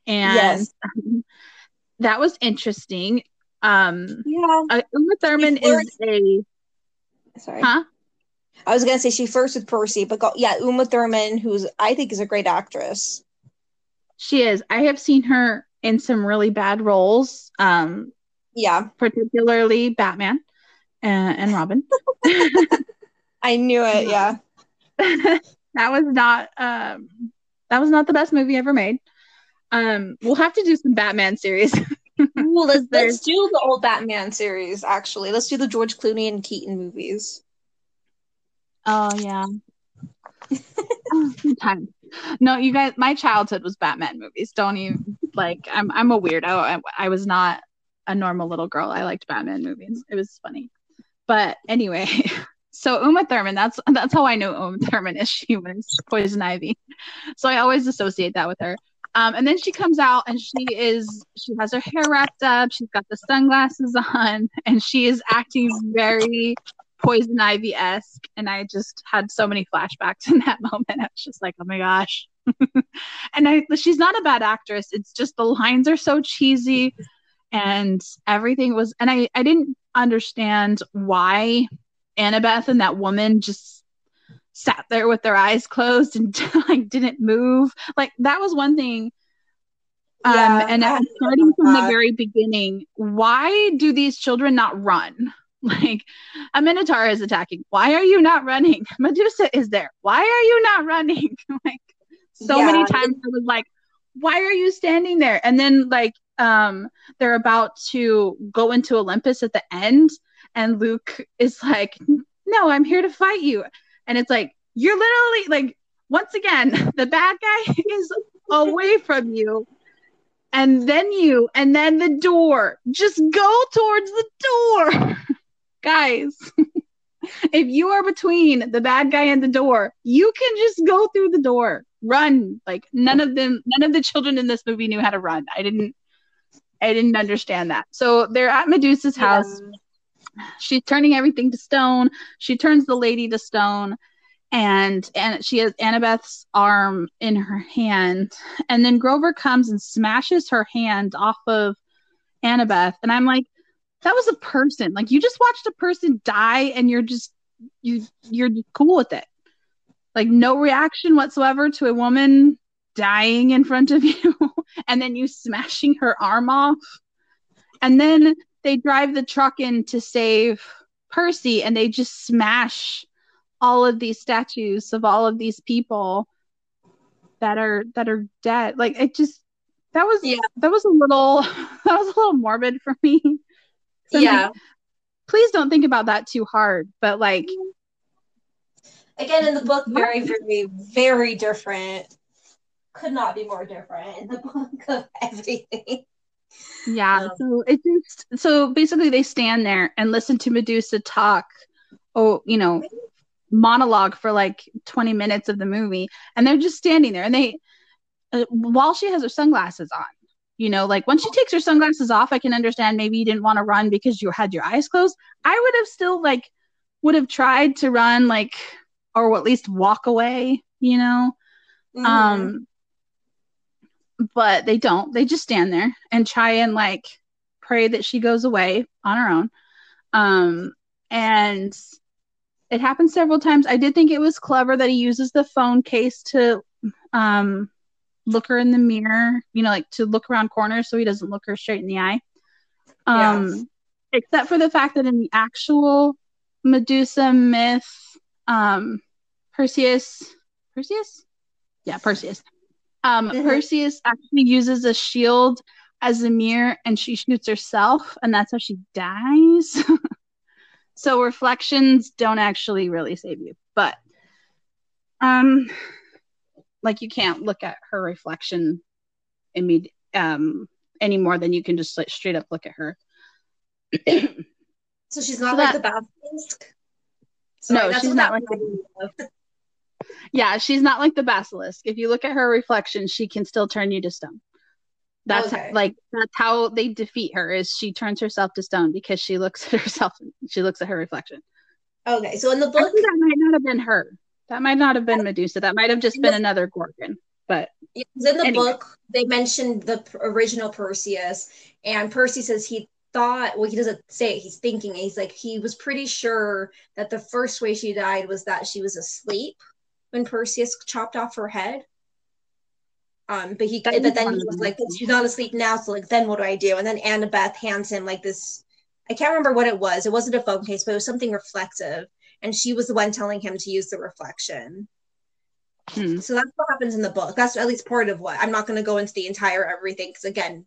and Yes. [LAUGHS] that was interesting um yeah. uh, Uma Thurman is a Sorry. huh? I was gonna say she first with Percy, but go, yeah, Uma Thurman, who's I think is a great actress. She is. I have seen her in some really bad roles, um, Yeah, particularly Batman and, and Robin. [LAUGHS] [LAUGHS] I knew it. Yeah, [LAUGHS] that was not um, that was not the best movie ever made. Um, we'll have to do some Batman series. Ooh, let's [LAUGHS] let's do the old Batman series. Actually, let's do the George Clooney and Keaton movies. Oh yeah. [SIGHS] oh, good times. No, you guys, my childhood was Batman movies. Don't even like. I'm I'm a weirdo. I, I was not a normal little girl. I liked Batman movies. It was funny. But anyway, [LAUGHS] so Uma Thurman. That's that's how I know Uma Thurman is. She was Poison Ivy. So I always associate that with her. Um, and then she comes out and she is she has her hair wrapped up. She's got the sunglasses on, [LAUGHS] and she is acting very Poison Ivy esque, and I just had so many flashbacks [LAUGHS] in that moment. I was just like, oh my gosh. [LAUGHS] and I, she's not a bad actress. It's just the lines are so cheesy, and everything was. And I, I didn't understand why Annabeth and that woman just sat there with their eyes closed and [LAUGHS] like didn't move. Like that was one thing. Um, Yeah, and I starting from the very beginning, why do these children not run? [LAUGHS] Like a minotaur is attacking. Why are you not running? [LAUGHS] Medusa is there. Why are you not running? like so Yeah. many times I was like, why are you standing there? And then like um they're about to go into Olympus at the end and Luke is like, "No, I'm here to fight you." And it's like, you're literally like once again, [LAUGHS] the bad guy [LAUGHS] is away from you. And then you, and then the door. Just go towards the door. [LAUGHS] Guys, if you are between the bad guy and the door, you can just go through the door. Run. Like none of them, none of the children in this movie knew how to run. I didn't I didn't understand that. So they're at Medusa's house. She's turning everything to stone. She turns the lady to stone. And and she has Annabeth's arm in her hand. And then Grover comes and smashes her hand off of Annabeth. And I'm like, that was a person. Like you just watched a person die and you're just you you're cool with it. Like no reaction whatsoever to a woman dying in front of [LAUGHS] you and then you smashing her arm off. And then they drive the truck in to save Percy and they just smash all of these statues of all of these people that are that are dead. Like it just that was Yeah. that was a little [LAUGHS] that was a little morbid for me. [LAUGHS] I'm yeah. like, please don't think about that too hard. But like Again, in the book, very, very, very different. Could not be more different in the book of everything. Yeah, Um, so it just so basically they stand there and listen to Medusa talk, oh, you know, monologue for like 20 minutes of the movie, and they're just standing there and they uh, while she has her sunglasses on. You know, like once she takes her sunglasses off, I can understand maybe you didn't want to run because you had your eyes closed. I would have still like would have tried to run like or at least walk away, you know. Mhm. Um, but they don't. They just stand there and try and like pray that she goes away on her own. Um, and it happens several times. I did think it was clever that he uses the phone case to um look her in the mirror, you know, like to look around corners so he doesn't look her straight in the eye. Um, except for the fact that in the actual Medusa myth, um, Perseus, Perseus, yeah, Perseus. Um, Mhm. Perseus actually uses a shield as a mirror, and she shoots herself, and that's how she dies. [LAUGHS] so reflections don't actually really save you, but um, like you can't look at her reflection immediate um any more than you can just like straight up look at her. So she's not So like that- the basilisk. No, she's not like the- reminded me of. Yeah, she's not like the basilisk. If you look at her reflection, she can still turn you to stone. That's Okay. like that's how they defeat her is she turns herself to stone because she looks [LAUGHS] at herself she looks at her reflection. Okay, so in the book, that might not have been her. That might not have been Medusa. That might have just been another Gorgon. But in the Anyway. book, they mentioned the original Perseus, and Percy says he thought, well, he doesn't say it, he's thinking, he's like, he was pretty sure that the first way she died was that she was asleep when Perseus chopped off her head. Um, but he, That but then he was like, she's not asleep now, so like, then what do I do? And then Annabeth hands him like this, I can't remember what it was. It wasn't a phone case, but it was something reflective, and she was the one telling him to use the reflection. hmm. So that's what happens in the book. That's at least part of what. I'm not going to go into the entire everything because again,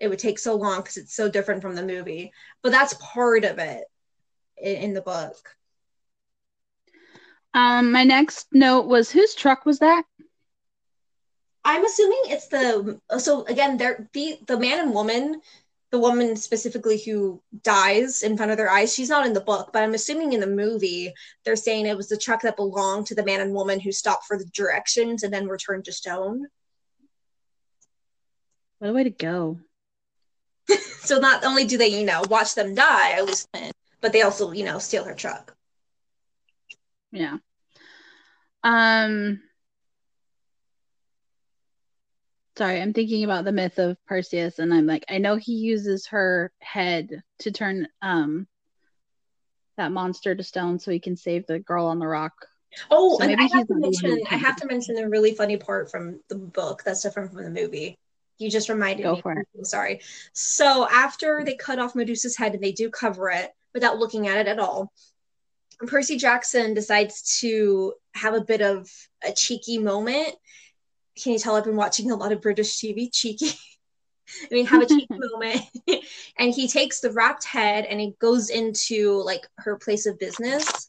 it would take so long because it's so different from the movie. But that's part of it in, in the book. Um my next note was whose truck was that? I'm assuming it's the so again they're the the man and woman, the woman specifically who dies in front of their eyes. She's not in the book, but I'm assuming in the movie they're saying it was the truck that belonged to the man and woman who stopped for the directions and then returned to stone. What a way to go. [LAUGHS] So not only do they, you know, watch them die, at least, but they also, you know, steal her truck. Yeah. Um Sorry, I'm thinking about the myth of Perseus and I'm like I know he uses her head to turn um that monster to stone so he can save the girl on the rock. Oh, So and I have to not the one mention, I have to mention a really funny part from the book that's different from the movie. You just reminded Go me. for it. I'm sorry. So after they cut off Medusa's head and they do cover it without looking at it at all, Percy Jackson decides to have a bit of a cheeky moment. Can you tell I've been watching a lot of British TV? Cheeky. [LAUGHS] I mean, have a cheeky [LAUGHS] moment. [LAUGHS] and he takes the wrapped head and he goes into like her place of business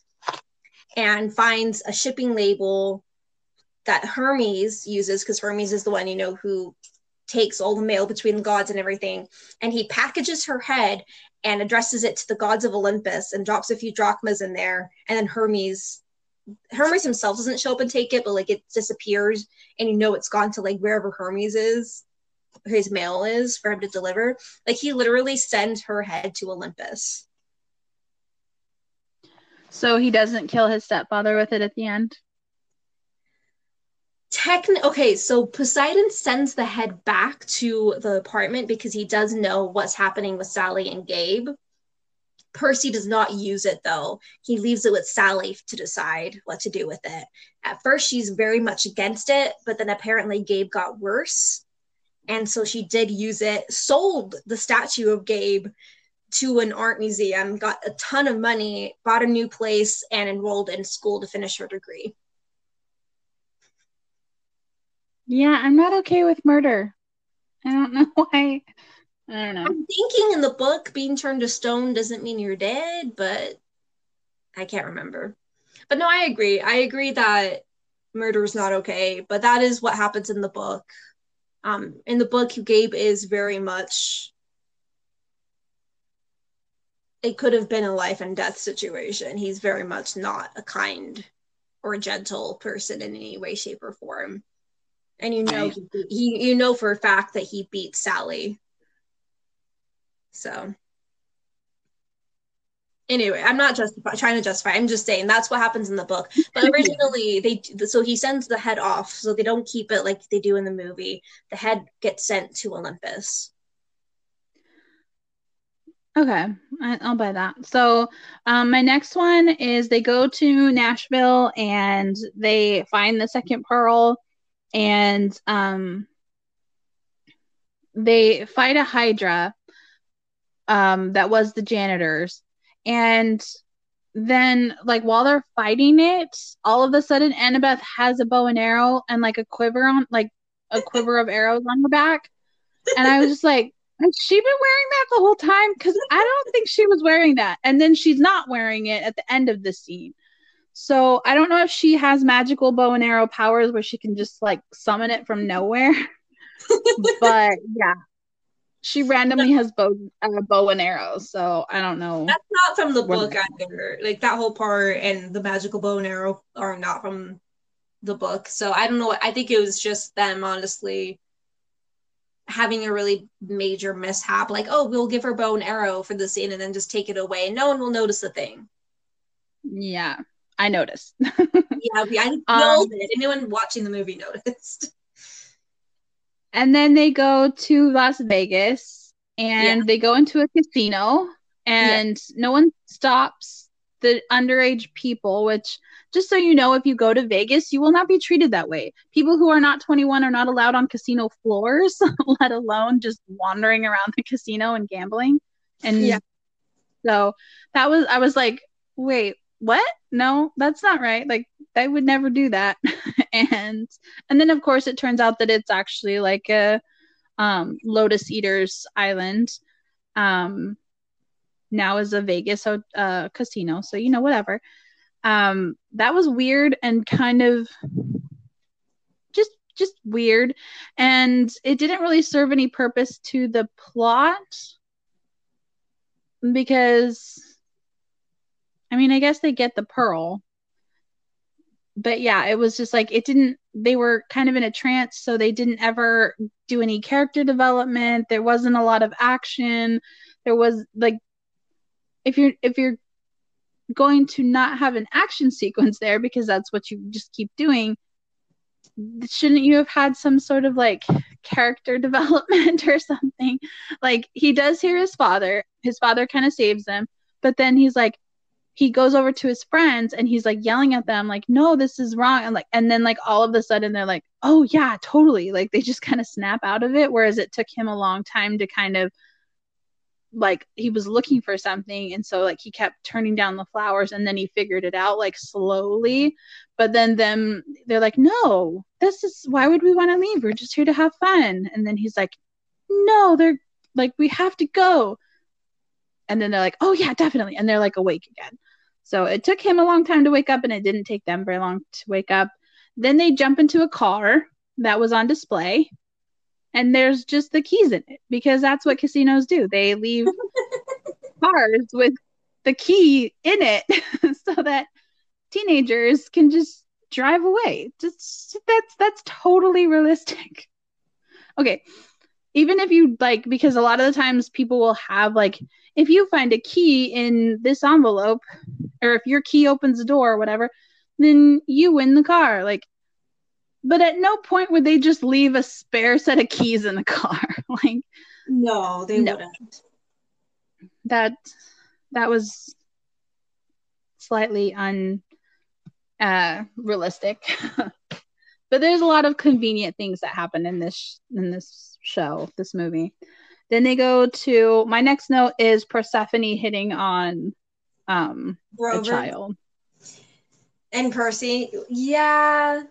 and finds a shipping label that Hermes uses because Hermes is the one you know who takes all the mail between the gods and everything. And he packages her head and addresses it to the gods of Olympus and drops a few drachmas in there. And then Hermes, Hermes himself doesn't show up and take it, but like it disappears, and you know it's gone to like wherever Hermes is, his mail is for him to deliver. Like he literally sends her head to Olympus. So he doesn't kill his stepfather with it at the end. Techn- okay, so Poseidon sends the head back to the apartment because he does know what's happening with Sally and Gabe. Percy does not use it though. He leaves it with Sally to decide what to do with it. At first, she's very much against it, but then apparently Gabe got worse. And so she did use it, sold the statue of Gabe to an art museum, got a ton of money, bought a new place, and enrolled in school to finish her degree. Yeah, I'm not okay with murder. I don't know [LAUGHS] why. I don't know. I'm thinking in the book, being turned to stone doesn't mean you're dead, but I can't remember. But no, I agree. I agree that murder is not okay, but that is what happens in the book. Um, in the book, Gabe is very much. It could have been a life and death situation. He's very much not a kind or gentle person in any way, shape, or form. And you know, Right. he, he, you know for a fact that he beat Sally. So, anyway, I'm not justify, trying to justify. I'm just saying that's what happens in the book. But [LAUGHS] originally, they so he sends the head off, so they don't keep it like they do in the movie. The head gets sent to Olympus. Okay, I, I'll buy that. So, um, my next one is they go to Nashville and they find the second pearl, and um, they fight a Hydra. Um, that was the janitors, and then like while they're fighting it, all of a sudden Annabeth has a bow and arrow and like a quiver on like a quiver of arrows on her back. And I was just like, has she been wearing that the whole time? Because I don't think she was wearing that. And then she's not wearing it at the end of the scene. So I don't know if she has magical bow and arrow powers where she can just like summon it from nowhere. [LAUGHS] but yeah, she randomly has bow uh, bow and arrows. So I don't know. That's not from the book either. Like that whole part and the magical bow and arrow are not from the book. So I don't know. I think it was just them honestly having a really major mishap. Like, oh, we'll give her bow and arrow for the scene and then just take it away. And no one will notice a thing. Yeah. I noticed. [LAUGHS] yeah, I know um, that anyone watching the movie noticed. [LAUGHS] And then they go to Las Vegas and yeah. they go into a casino and yeah. no one stops the underage people, which just so you know, if you go to Vegas, you will not be treated that way. People who are not 21 are not allowed on casino floors, [LAUGHS] let alone just wandering around the casino and gambling. And yeah. so that was, I was like, wait, what? No, that's not right. Like they would never do that. [LAUGHS] and and then of course it turns out that it's actually like a um Lotus Eaters Island. Um now is a Vegas uh, casino, so you know whatever. Um that was weird and kind of just just weird and it didn't really serve any purpose to the plot because I mean, I guess they get the pearl. But yeah, it was just like it didn't they were kind of in a trance, so they didn't ever do any character development. There wasn't a lot of action. There was like if you're if you're going to not have an action sequence there because that's what you just keep doing, shouldn't you have had some sort of like character [LAUGHS] development or something? Like he does hear his father, his father kind of saves him, but then he's like, he goes over to his friends and he's like yelling at them like no this is wrong and like and then like all of a sudden they're like oh yeah totally like they just kind of snap out of it whereas it took him a long time to kind of like he was looking for something and so like he kept turning down the flowers and then he figured it out like slowly. But then them they're like no this is why would we want to leave? We're just here to have fun. And then he's like no they're like we have to go. And then they're like oh yeah definitely and they're like awake again so it took him a long time to wake up, and it didn't take them very long to wake up. Then they jump into a car that was on display, and there's just the keys in it because that's what casinos do. They leave [LAUGHS] cars with the key in it [LAUGHS] so that teenagers can just drive away. Just that's that's totally realistic. [LAUGHS] Okay. Even if you like because a lot of the times people will have like if you find a key in this envelope, or if your key opens the door or whatever, then you win the car. Like, but at no point would they just leave a spare set of keys in the car. [LAUGHS] like, no, they no. wouldn't. That that was slightly un uh, realistic. [LAUGHS] but there's a lot of convenient things that happen in this in this show, this movie. Then they go to my next note is Persephone hitting on um Grover. a child. And Percy. Yeah.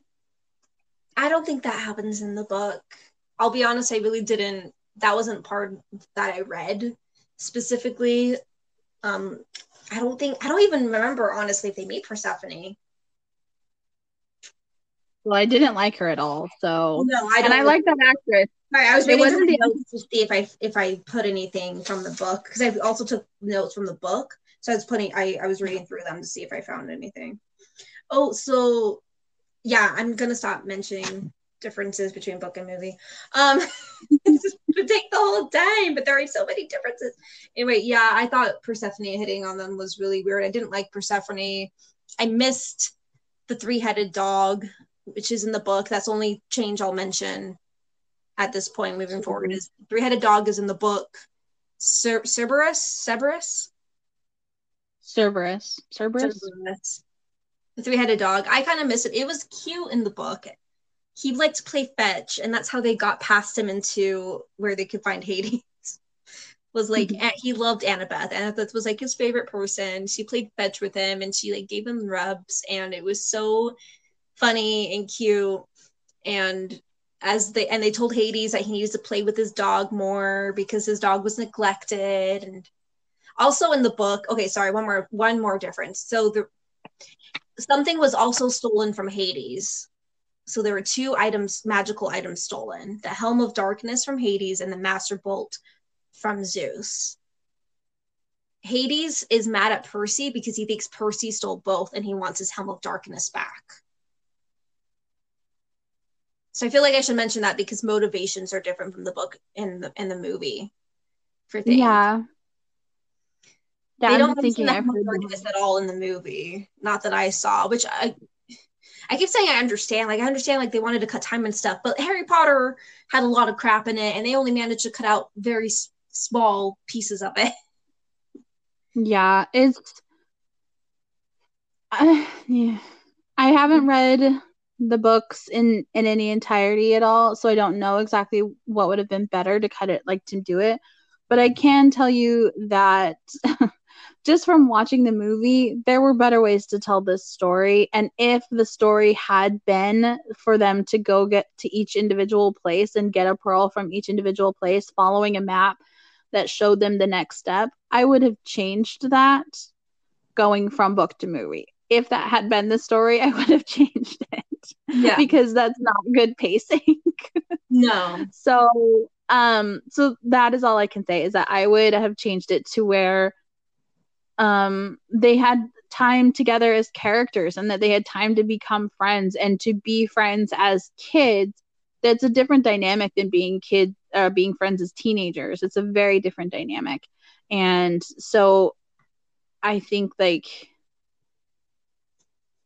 I don't think that happens in the book. I'll be honest, I really didn't that wasn't part that I read specifically. Um I don't think I don't even remember honestly if they meet Persephone. Well, I didn't like her at all. So no, I and I like that actress. Right, I was reading through the notes to see if I if I put anything from the book because I also took notes from the book. So I was putting I, I was reading through them to see if I found anything. Oh, so yeah, I'm gonna stop mentioning differences between book and movie. Um [LAUGHS] it would take the whole time, but there are so many differences. Anyway, yeah, I thought Persephone hitting on them was really weird. I didn't like Persephone. I missed the three-headed dog, which is in the book. That's the only change I'll mention at this point moving forward is three-headed dog is in the book Cer- Cerberus Cerberus Cerberus Cerberus, Cerberus. the three-headed dog I kind of miss it it was cute in the book he liked to play fetch and that's how they got past him into where they could find Hades [LAUGHS] was like mm-hmm. he loved Annabeth. Annabeth was like his favorite person. She played fetch with him and she like gave him rubs and it was so funny and cute. And as they and they told Hades that he needs to play with his dog more because his dog was neglected and also in the book okay sorry one more one more difference so the something was also stolen from Hades so there were two items magical items stolen the helm of darkness from Hades and the master bolt from Zeus Hades is mad at Percy because he thinks Percy stole both and he wants his helm of darkness back so I feel like I should mention that because motivations are different from the book in the in the movie for things. Yeah. Yeah they don't mention that darkness at all in the movie. Not that I saw, which I I keep saying I understand. Like I understand like they wanted to cut time and stuff, but Harry Potter had a lot of crap in it and they only managed to cut out very s- small pieces of it. [LAUGHS] Yeah, it's uh, [SIGHS] yeah. I haven't read the books in in any entirety at all so i don't know exactly what would have been better to cut it like to do it but i can tell you that [LAUGHS] just from watching the movie there were better ways to tell this story and if the story had been for them to go get to each individual place and get a pearl from each individual place following a map that showed them the next step i would have changed that going from book to movie if that had been the story i [LAUGHS] would have changed it yeah. because that's not good pacing. no. [LAUGHS] So um so that is all I can say is that I would have changed it to where um they had time together as characters and that they had time to become friends and to be friends as kids that's a different dynamic than being kids uh, being friends as teenagers. It's a very different dynamic. And so i think like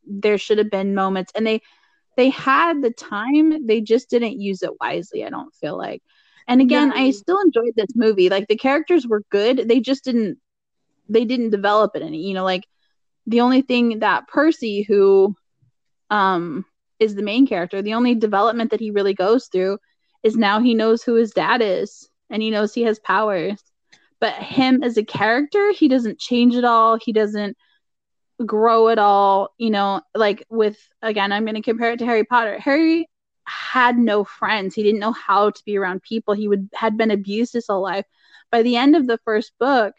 there should have been moments and they they had the time they just didn't use it wisely i don't feel like. And again i still enjoyed this movie. Like the characters were good they just didn't they didn't develop it any you know like the only thing that percy who um is the main character the only development that he really goes through is now he knows who his dad is and he knows he has powers. But him as a character he doesn't change at all. He doesn't grow at all you know like with again i'm going to compare it to harry potter. Harry had no friends. He didn't know how to be around people. He would had been abused his whole life. By the end of the first book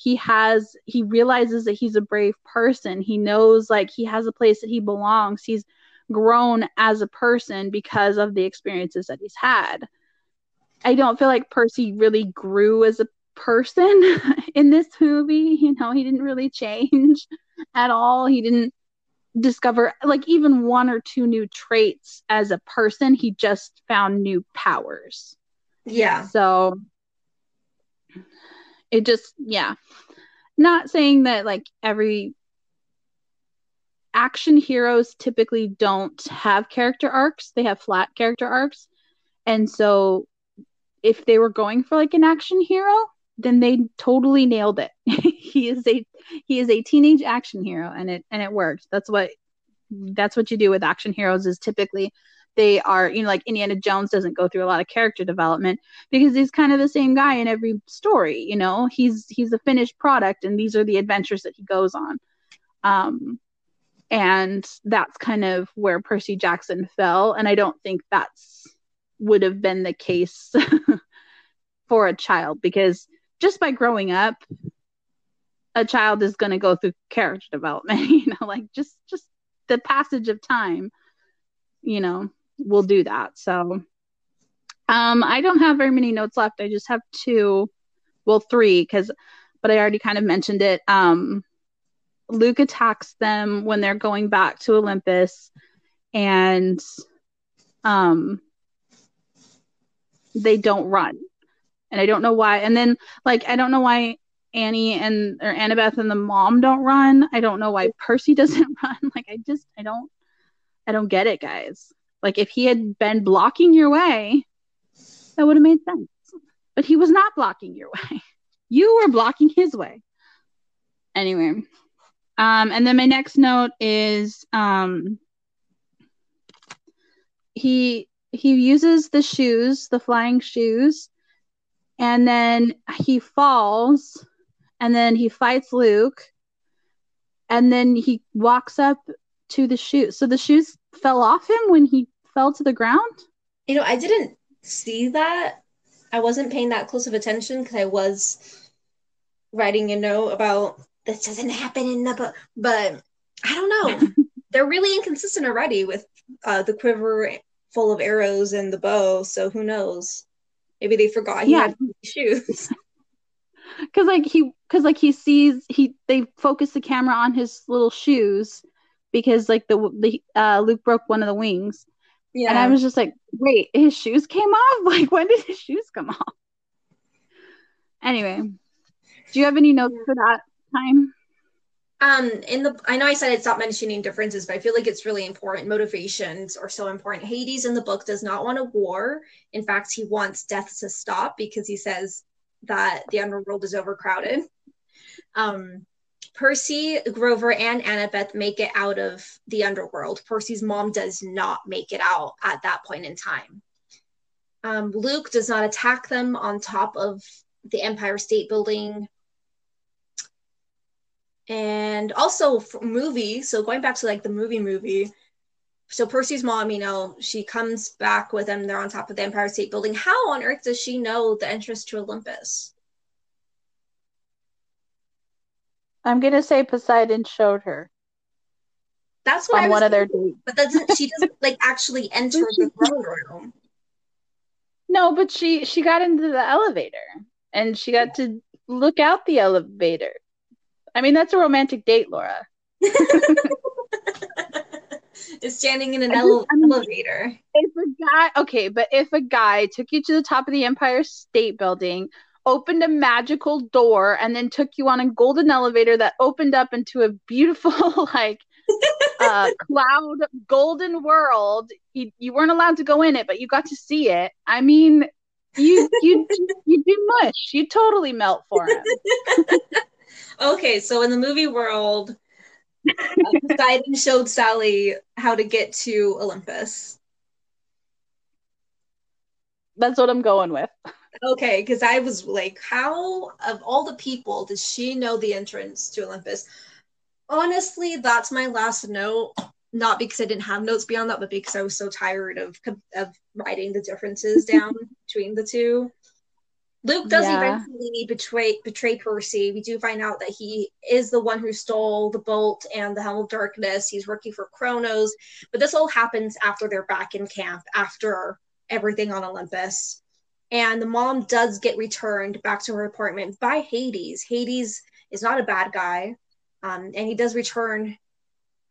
he has he realizes that he's a brave person he knows like he has a place that he belongs he's grown as a person because of the experiences that he's had i don't feel like percy really grew as a person [LAUGHS] in this movie you know he didn't really change [LAUGHS] at all. He didn't discover like even one or two new traits as a person. He just found new powers. Yeah. So it just yeah. Not saying that like every action heroes typically don't have character arcs. They have flat character arcs. And so if they were going for like an action hero, then they totally nailed it. [LAUGHS] he is a he is a teenage action hero and it and it worked. That's what that's what you do with action heroes is typically they are you know like Indiana Jones doesn't go through a lot of character development because he's kind of the same guy in every story, you know. He's he's a finished product and these are the adventures that he goes on. Um and that's kind of where Percy Jackson fell and I don't think that's would have been the case [LAUGHS] for a child because just by growing up a child is going to go through character development [LAUGHS] you know like just just the passage of time you know will do that so um i don't have very many notes left i just have two well three because but i already kind of mentioned it um luke attacks them when they're going back to olympus and um they don't run and I don't know why. And then like I don't know why Annie and or Annabeth and the mom don't run. I don't know why Percy [LAUGHS] doesn't run. Like I just I don't I don't get it, guys. Like if he had been blocking your way, that would have made sense. But he was not blocking your way. [LAUGHS] You were blocking his way. Anyway. Um and then my next note is um he he uses the shoes, the flying shoes and then he falls and then he fights Luke and then he walks up to the shoes. So the shoes fell off him when he fell to the ground? You know, I didn't see that. I wasn't paying that close of attention because I was writing a note about this doesn't happen in the book. But I don't know. [LAUGHS] They're really inconsistent already with uh, the quiver full of arrows and the bow. So who knows? Maybe they forgot he yeah. had shoes. [LAUGHS] [LAUGHS] Cause like he, cause like he sees he they focus the camera on his little shoes because like the the uh, Luke broke one of the wings, yeah. And I was just like, wait, his shoes came off? [LAUGHS] Like, when did his shoes come off? Anyway, do you have any notes for that time? Um, in the I know I said I'd stop mentioning differences, but I feel like it's really important. Motivations are so important. Hades in the book does not want a war. In fact, he wants death to stop because he says that the underworld is overcrowded. Um, Percy, Grover, and Annabeth make it out of the underworld. Percy's mom does not make it out at that point in time. Um, Luke does not attack them on top of the Empire State Building. And also movie, so going back to like the movie movie, so Percy's mom, you know, she comes back with them. They're on top of the Empire State Building. How on earth does she know the entrance to Olympus? I'm gonna say Poseidon showed her. That's what on I was one of their dates. But doesn't she doesn't like actually [LAUGHS] enter the throne room? No, but she she got into the elevator and she got to look out the elevator. I mean, that's a romantic date, Laura. [LAUGHS] is standing in an ele- elevator. If a guy, okay, but if a guy took you to the top of the Empire State Building, opened a magical door and then took you on a golden elevator that opened up into a beautiful [LAUGHS] like uh, [LAUGHS] cloud golden world. You, you weren't allowed to go in it but you got to see it. I mean you you you do mush you totally melt for him. [LAUGHS] Okay so in the movie world uh, poseidon showed sally how to get to olympus. That's what i'm going with Okay, because I was like, how of all the people does she know the entrance to Olympus? Honestly, that's my last note. Not because I didn't have notes beyond that, but because I was so tired of of writing the differences [LAUGHS] down between the two. Luke does yeah. eventually betray betray Percy. We do find out that he is the one who stole the bolt and the helm of darkness. He's working for Kronos, but this all happens after they're back in camp after everything on Olympus and the mom does get returned back to her apartment by Hades. Hades is not a bad guy, um, and he does return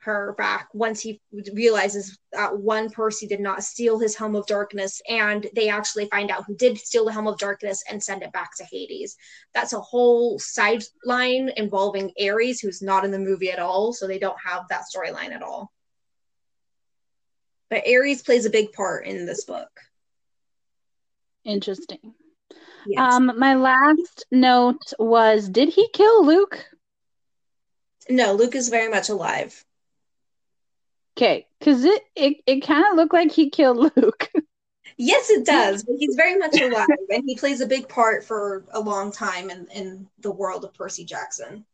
her back once he realizes that one Percy did not steal his helm of darkness, and they actually find out who did steal the helm of darkness and send it back to Hades. That's a whole sideline involving Ares, who's not in the movie at all, so they don't have that storyline at all. But Ares plays a big part in this book. Interesting. Yes. Um, my last note was Did he kill Luke? No, Luke is very much alive. Okay, because it, it, it kind of looked like he killed [LAUGHS] Luke. yes, it does, but he's very much alive and he plays a big part for a long time in, in the world of Percy Jackson.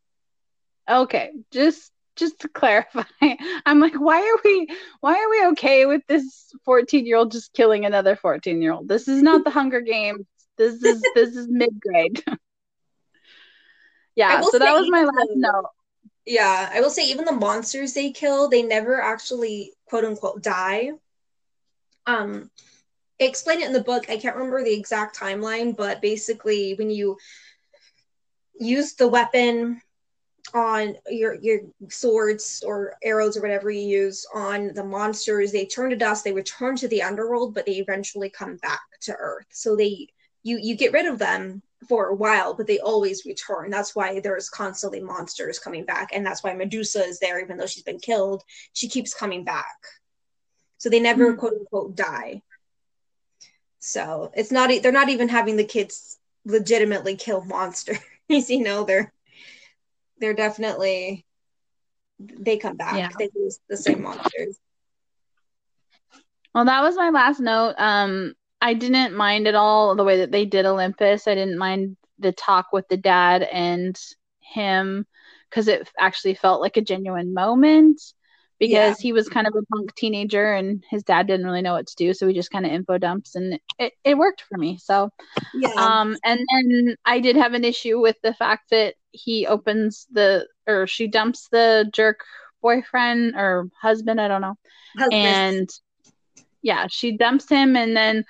Okay, just just to clarify [LAUGHS] i'm like why are we why are we okay with this 14 year old just killing another 14 year old this is not the [LAUGHS] hunger games. This is this is mid-grade. [LAUGHS] Yeah so that was my last note. Yeah i will say even the monsters they kill they never actually quote unquote die. Um explain it in the book. I can't remember the exact timeline but basically when you use the weapon on your your swords or arrows or whatever you use on the monsters. They turn to dust they return to the underworld but they eventually come back to earth. So they you you get rid of them for a while but they always return. That's why there's constantly monsters coming back and that's why medusa is there even though she's been killed. She keeps coming back. So they never mm-hmm. quote unquote die. So it's not they're not even having the kids legitimately kill monsters [LAUGHS] you know they're they're definitely they come back. Yeah. They use the same monsters. Well, that was my last note. Um, I didn't mind at all the way that they did Olympus. I didn't mind the talk with the dad and him because it actually felt like a genuine moment because yeah. he was kind of a punk teenager and his dad didn't really know what to do so he just kind of info dumps and it, it worked for me so yeah um and then i did have an issue with the fact that he opens the or she dumps the jerk boyfriend or husband i don't know. Husband. and yeah she dumps him and then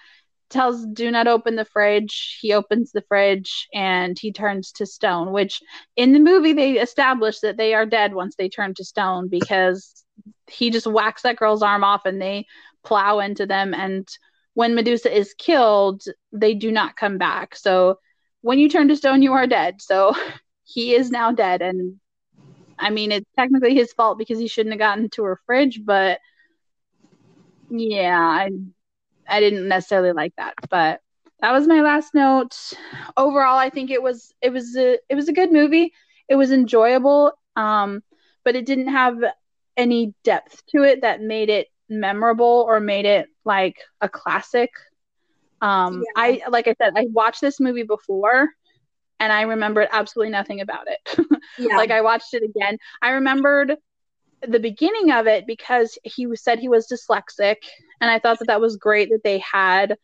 tells do not open the fridge. He opens the fridge and he turns to stone which in the movie they establish that they are dead once they turn to stone because he just whacks that girl's arm off and they plow into them. And when medusa is killed they do not come back. So when you turn to stone you are dead. So [LAUGHS] he is now dead and i mean it's technically his fault because he shouldn't have gotten to her fridge but yeah i i didn't necessarily like that but that was my last note overall i think it was it was a it was a good movie it was enjoyable um but it didn't have any depth to it that made it memorable or made it like a classic. Um, yeah. I like I said, I watched this movie before and I remembered absolutely nothing about it. [LAUGHS] yeah. like I watched it again. I remembered the beginning of it because he said he was dyslexic and I thought that that was great that they had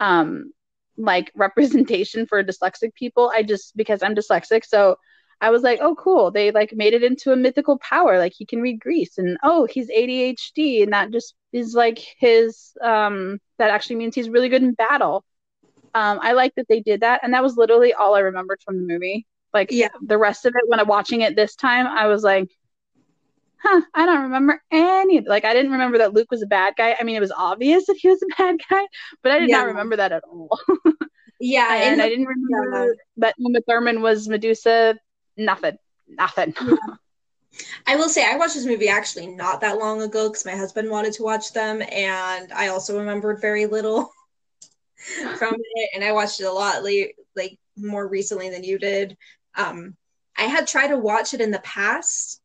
um like [LAUGHS] representation for dyslexic people. I just because I'm dyslexic, so I was like, oh, cool. They like made it into a mythical power. Like he can read Greece, and oh, he's ADHD, and that just is like his. Um, that actually means he's really good in battle. Um, I like that they did that, and that was literally all I remembered from the movie. Like, yeah, the rest of it when I'm watching it this time, I was like, huh, I don't remember any. Like, I didn't remember that Luke was a bad guy. I mean, it was obvious that he was a [LAUGHS] bad guy, but I did yeah. not remember that at all. yeah, [LAUGHS] and, I didn't remember yeah. that Uma Thurman was Medusa nothing, nothing. Yeah. [LAUGHS] I will say I watched this movie actually not that long ago because my husband wanted to watch them, and I also remembered very little from it. And I watched it a lot late, like more recently than you did. Um, I had tried to watch it in the past,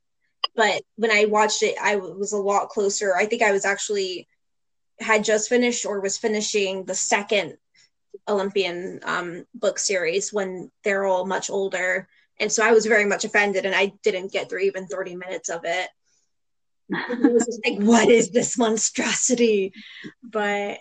but when I watched it, I was a lot closer. I think I was actually had just finished or was finishing the second Olympian um, book series when they're all much older and so I was very much offended and I didn't get through even 30 minutes of it. [LAUGHS] it was like, what is this monstrosity? But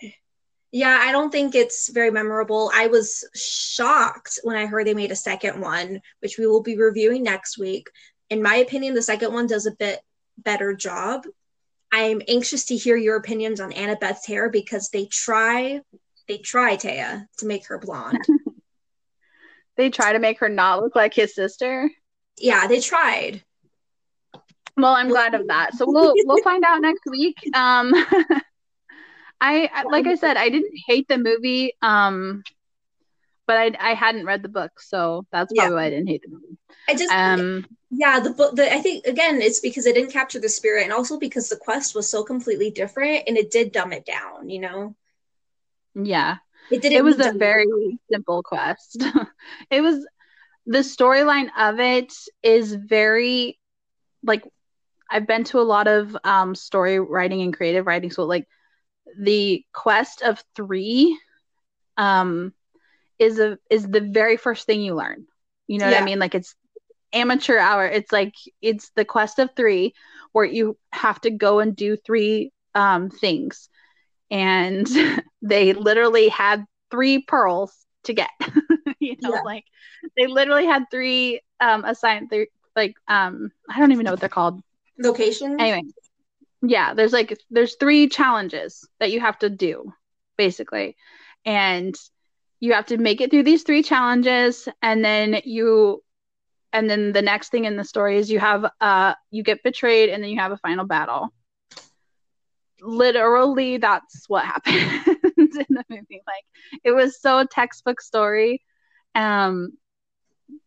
yeah, I don't think it's very memorable. I was shocked when I heard they made a second one, which we will be reviewing next week. In my opinion, the second one does a bit better job. I'm anxious to hear your opinions on Annabeth's hair because they try, they try Taia to make her blonde. [LAUGHS] They try to make her not look like his sister. Yeah, they tried. Well, I'm glad of that. So we'll we'll find out next week. Um [LAUGHS] I, like I said, I didn't hate the movie. Um but I I hadn't read the book, so that's probably yeah. why I didn't hate the movie. I just um yeah, the book the I think again it's because it didn't capture the spirit and also because the quest was so completely different and it did dumb it down, you know. Yeah. It. It was a very simple quest. [LAUGHS] it was the storyline of it is very like I've been to a lot of um, story writing and creative writing so like the quest of 3 um is a is the very first thing you learn. You know yeah. what I mean? Like it's amateur hour. It's like it's the quest of 3 where you have to go and do three um things and [LAUGHS] they literally had three pearls to get. [LAUGHS] you know, yeah. like they literally had three um assigned three like um I don't even know what they're called. Location. Anyway. Yeah, there's like there's three challenges that you have to do basically. And you have to make it through these three challenges and then you and then the next thing in the story is you have uh you get betrayed and then you have a final battle literally that's what [LAUGHS] happened in the movie. Like it was so textbook story. Um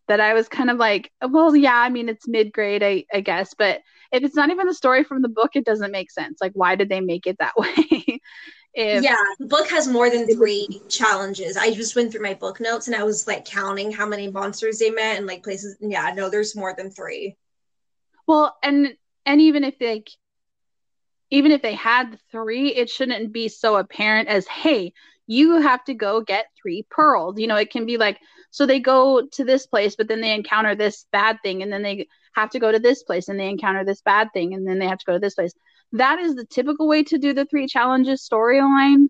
that I was kind of like, well, yeah, I mean it's mid grade, I, I guess, but if it's not even the story from the book, it doesn't make sense. Like, why did they make it that [LAUGHS] way? if, yeah, the book has more than three challenges. I just went through my book notes and I was like counting how many monsters they met and like places. Yeah, no, there's more than three. Well, and and even if like even if they had three, it shouldn't be so apparent as, hey, you have to go get three pearls. You know, it can be like, so they go to this place, but then they encounter this bad thing, and then they have to go to this place and they encounter this bad thing, and then they have to go to this place. That is the typical way to do the three challenges storyline.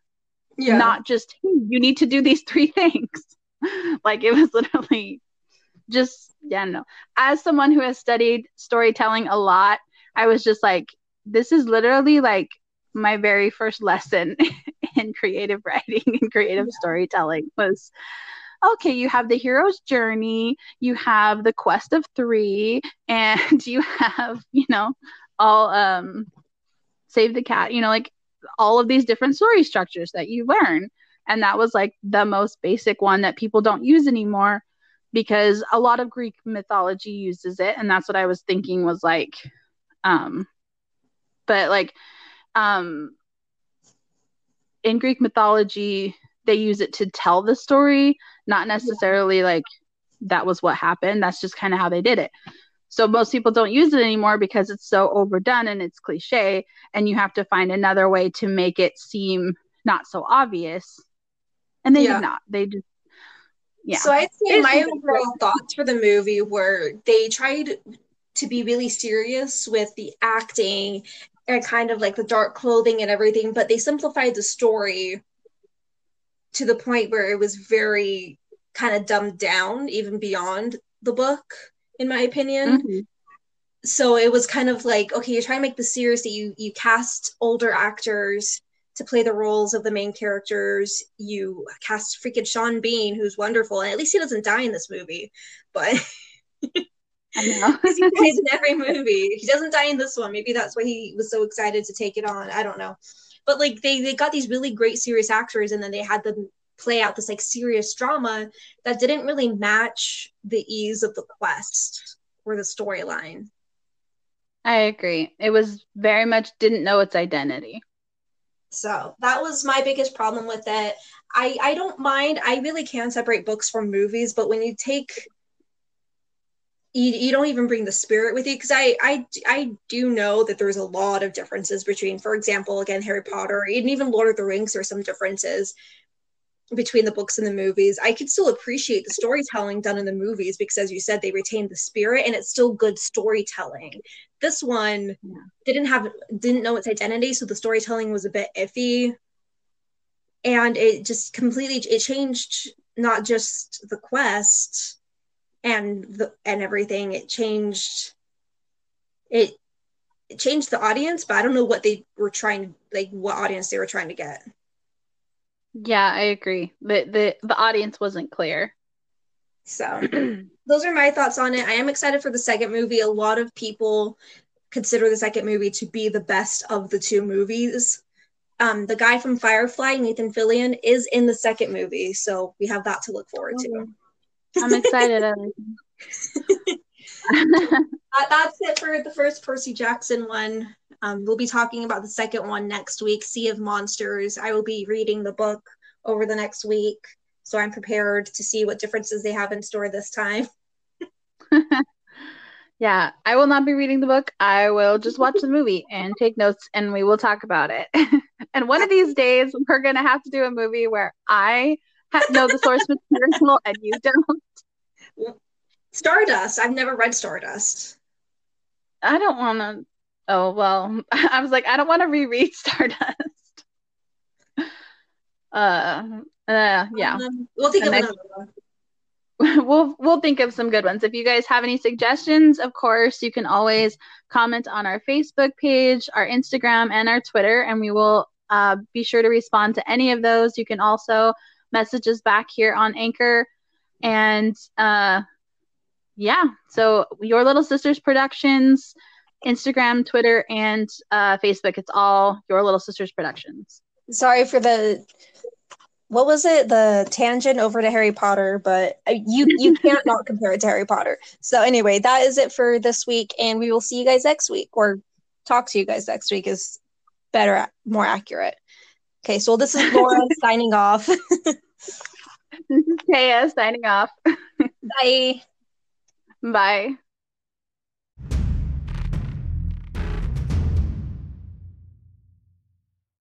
Yeah. Not just, hey, you need to do these three [LAUGHS] things. like it was literally just, yeah, no. As someone who has studied storytelling a lot, I was just like, this is literally like my very first lesson [LAUGHS] in creative writing and creative yeah. storytelling was okay, you have the hero's journey, you have the quest of three, and [LAUGHS] you have, you know, all um save the cat, you know, like all of these different story structures that you learn. And that was like the most basic one that people don't use anymore because a lot of Greek mythology uses it. And that's what I was thinking was like, um, but like, um, in Greek mythology, they use it to tell the story, not necessarily like that was what happened. That's just kind of how they did it. So most people don't use it anymore because it's so overdone and it's cliche, and you have to find another way to make it seem not so obvious. And they yeah. did not. They just yeah. So I'd say my overall thoughts for the movie were they tried to be really serious with the acting and kind of like the dark clothing and everything, but they simplified the story to the point where it was very kind of dumbed down, even beyond the book, in my opinion. Mm-hmm. So it was kind of like, okay, you're trying to make the series that you you cast older actors to play the roles of the main characters. You cast freaking Sean Bean, who's wonderful, and at least he doesn't die in this movie. But [LAUGHS] I know. [LAUGHS] He [LAUGHS] dies in every movie. He doesn't die in this one. Maybe that's why he was so excited to take it on. I don't know. But like they they got these really great serious actors and then they had them play out this like serious drama that didn't really match the ease of the quest or the storyline. I agree. It was very much didn't know its identity. So that was my biggest problem with it. I i don't mind. I really can separate books from movies but when you take you, you don't even bring the spirit with you because I, I I do know that there's a lot of differences between, for example, again Harry Potter and even Lord of the Rings. There's some differences between the books and the movies. I could still appreciate the storytelling done in the movies because, as you said, they retained the spirit and it's still good storytelling. This one yeah. didn't have didn't know its identity, so the storytelling was a bit iffy, and it just completely it changed not just the quest and the and everything it changed it, it changed the audience but i don't know what they were trying like what audience they were trying to get. Yeah i agree. The the, the audience wasn't clear. So [CLEARS THROAT] those are my thoughts on it. I am excited for the second movie. A lot of people consider the second movie to be the best of the two movies. Um, the guy from Firefly, Nathan Fillion, is in the second movie, so we have that to look forward to. I'm excited. [LAUGHS] that's it for the first Percy Jackson one. Um, we'll be talking about the second one next week, Sea of Monsters. I will be reading the book over the next week, so I'm prepared to see what differences they have in store this time. [LAUGHS] [LAUGHS] yeah, I will not be reading the book. I will just watch the movie and take notes, and we will talk about it. and one of these days, we're going to have to do a movie where I know the source material and you don't. Stardust. I've never read Stardust. I don't want to. Oh well, [LAUGHS] I was like, I don't want to reread [LAUGHS] Stardust. Uh, uh yeah. Um, we'll think of another one. [LAUGHS] We'll we'll think of some good ones. If you guys have any suggestions, of course, you can always comment on our Facebook page, our Instagram, and our Twitter, and we will uh, be sure to respond to any of those. You can also messages back here on Anchor. And uh, yeah, so Your Little Sisters Productions, Instagram, Twitter, and uh, Facebook. It's all Your Little Sisters Productions. Sorry for the what was it the tangent over to harry potter but uh, you you [LAUGHS] can't not compare it to harry potter so anyway that is it for this week and we will see you guys next week or talk to you guys next week is better more accurate okay so this is laura [LAUGHS] signing off [LAUGHS] [LAUGHS] This is Taia signing off. [LAUGHS] Bye. Bye.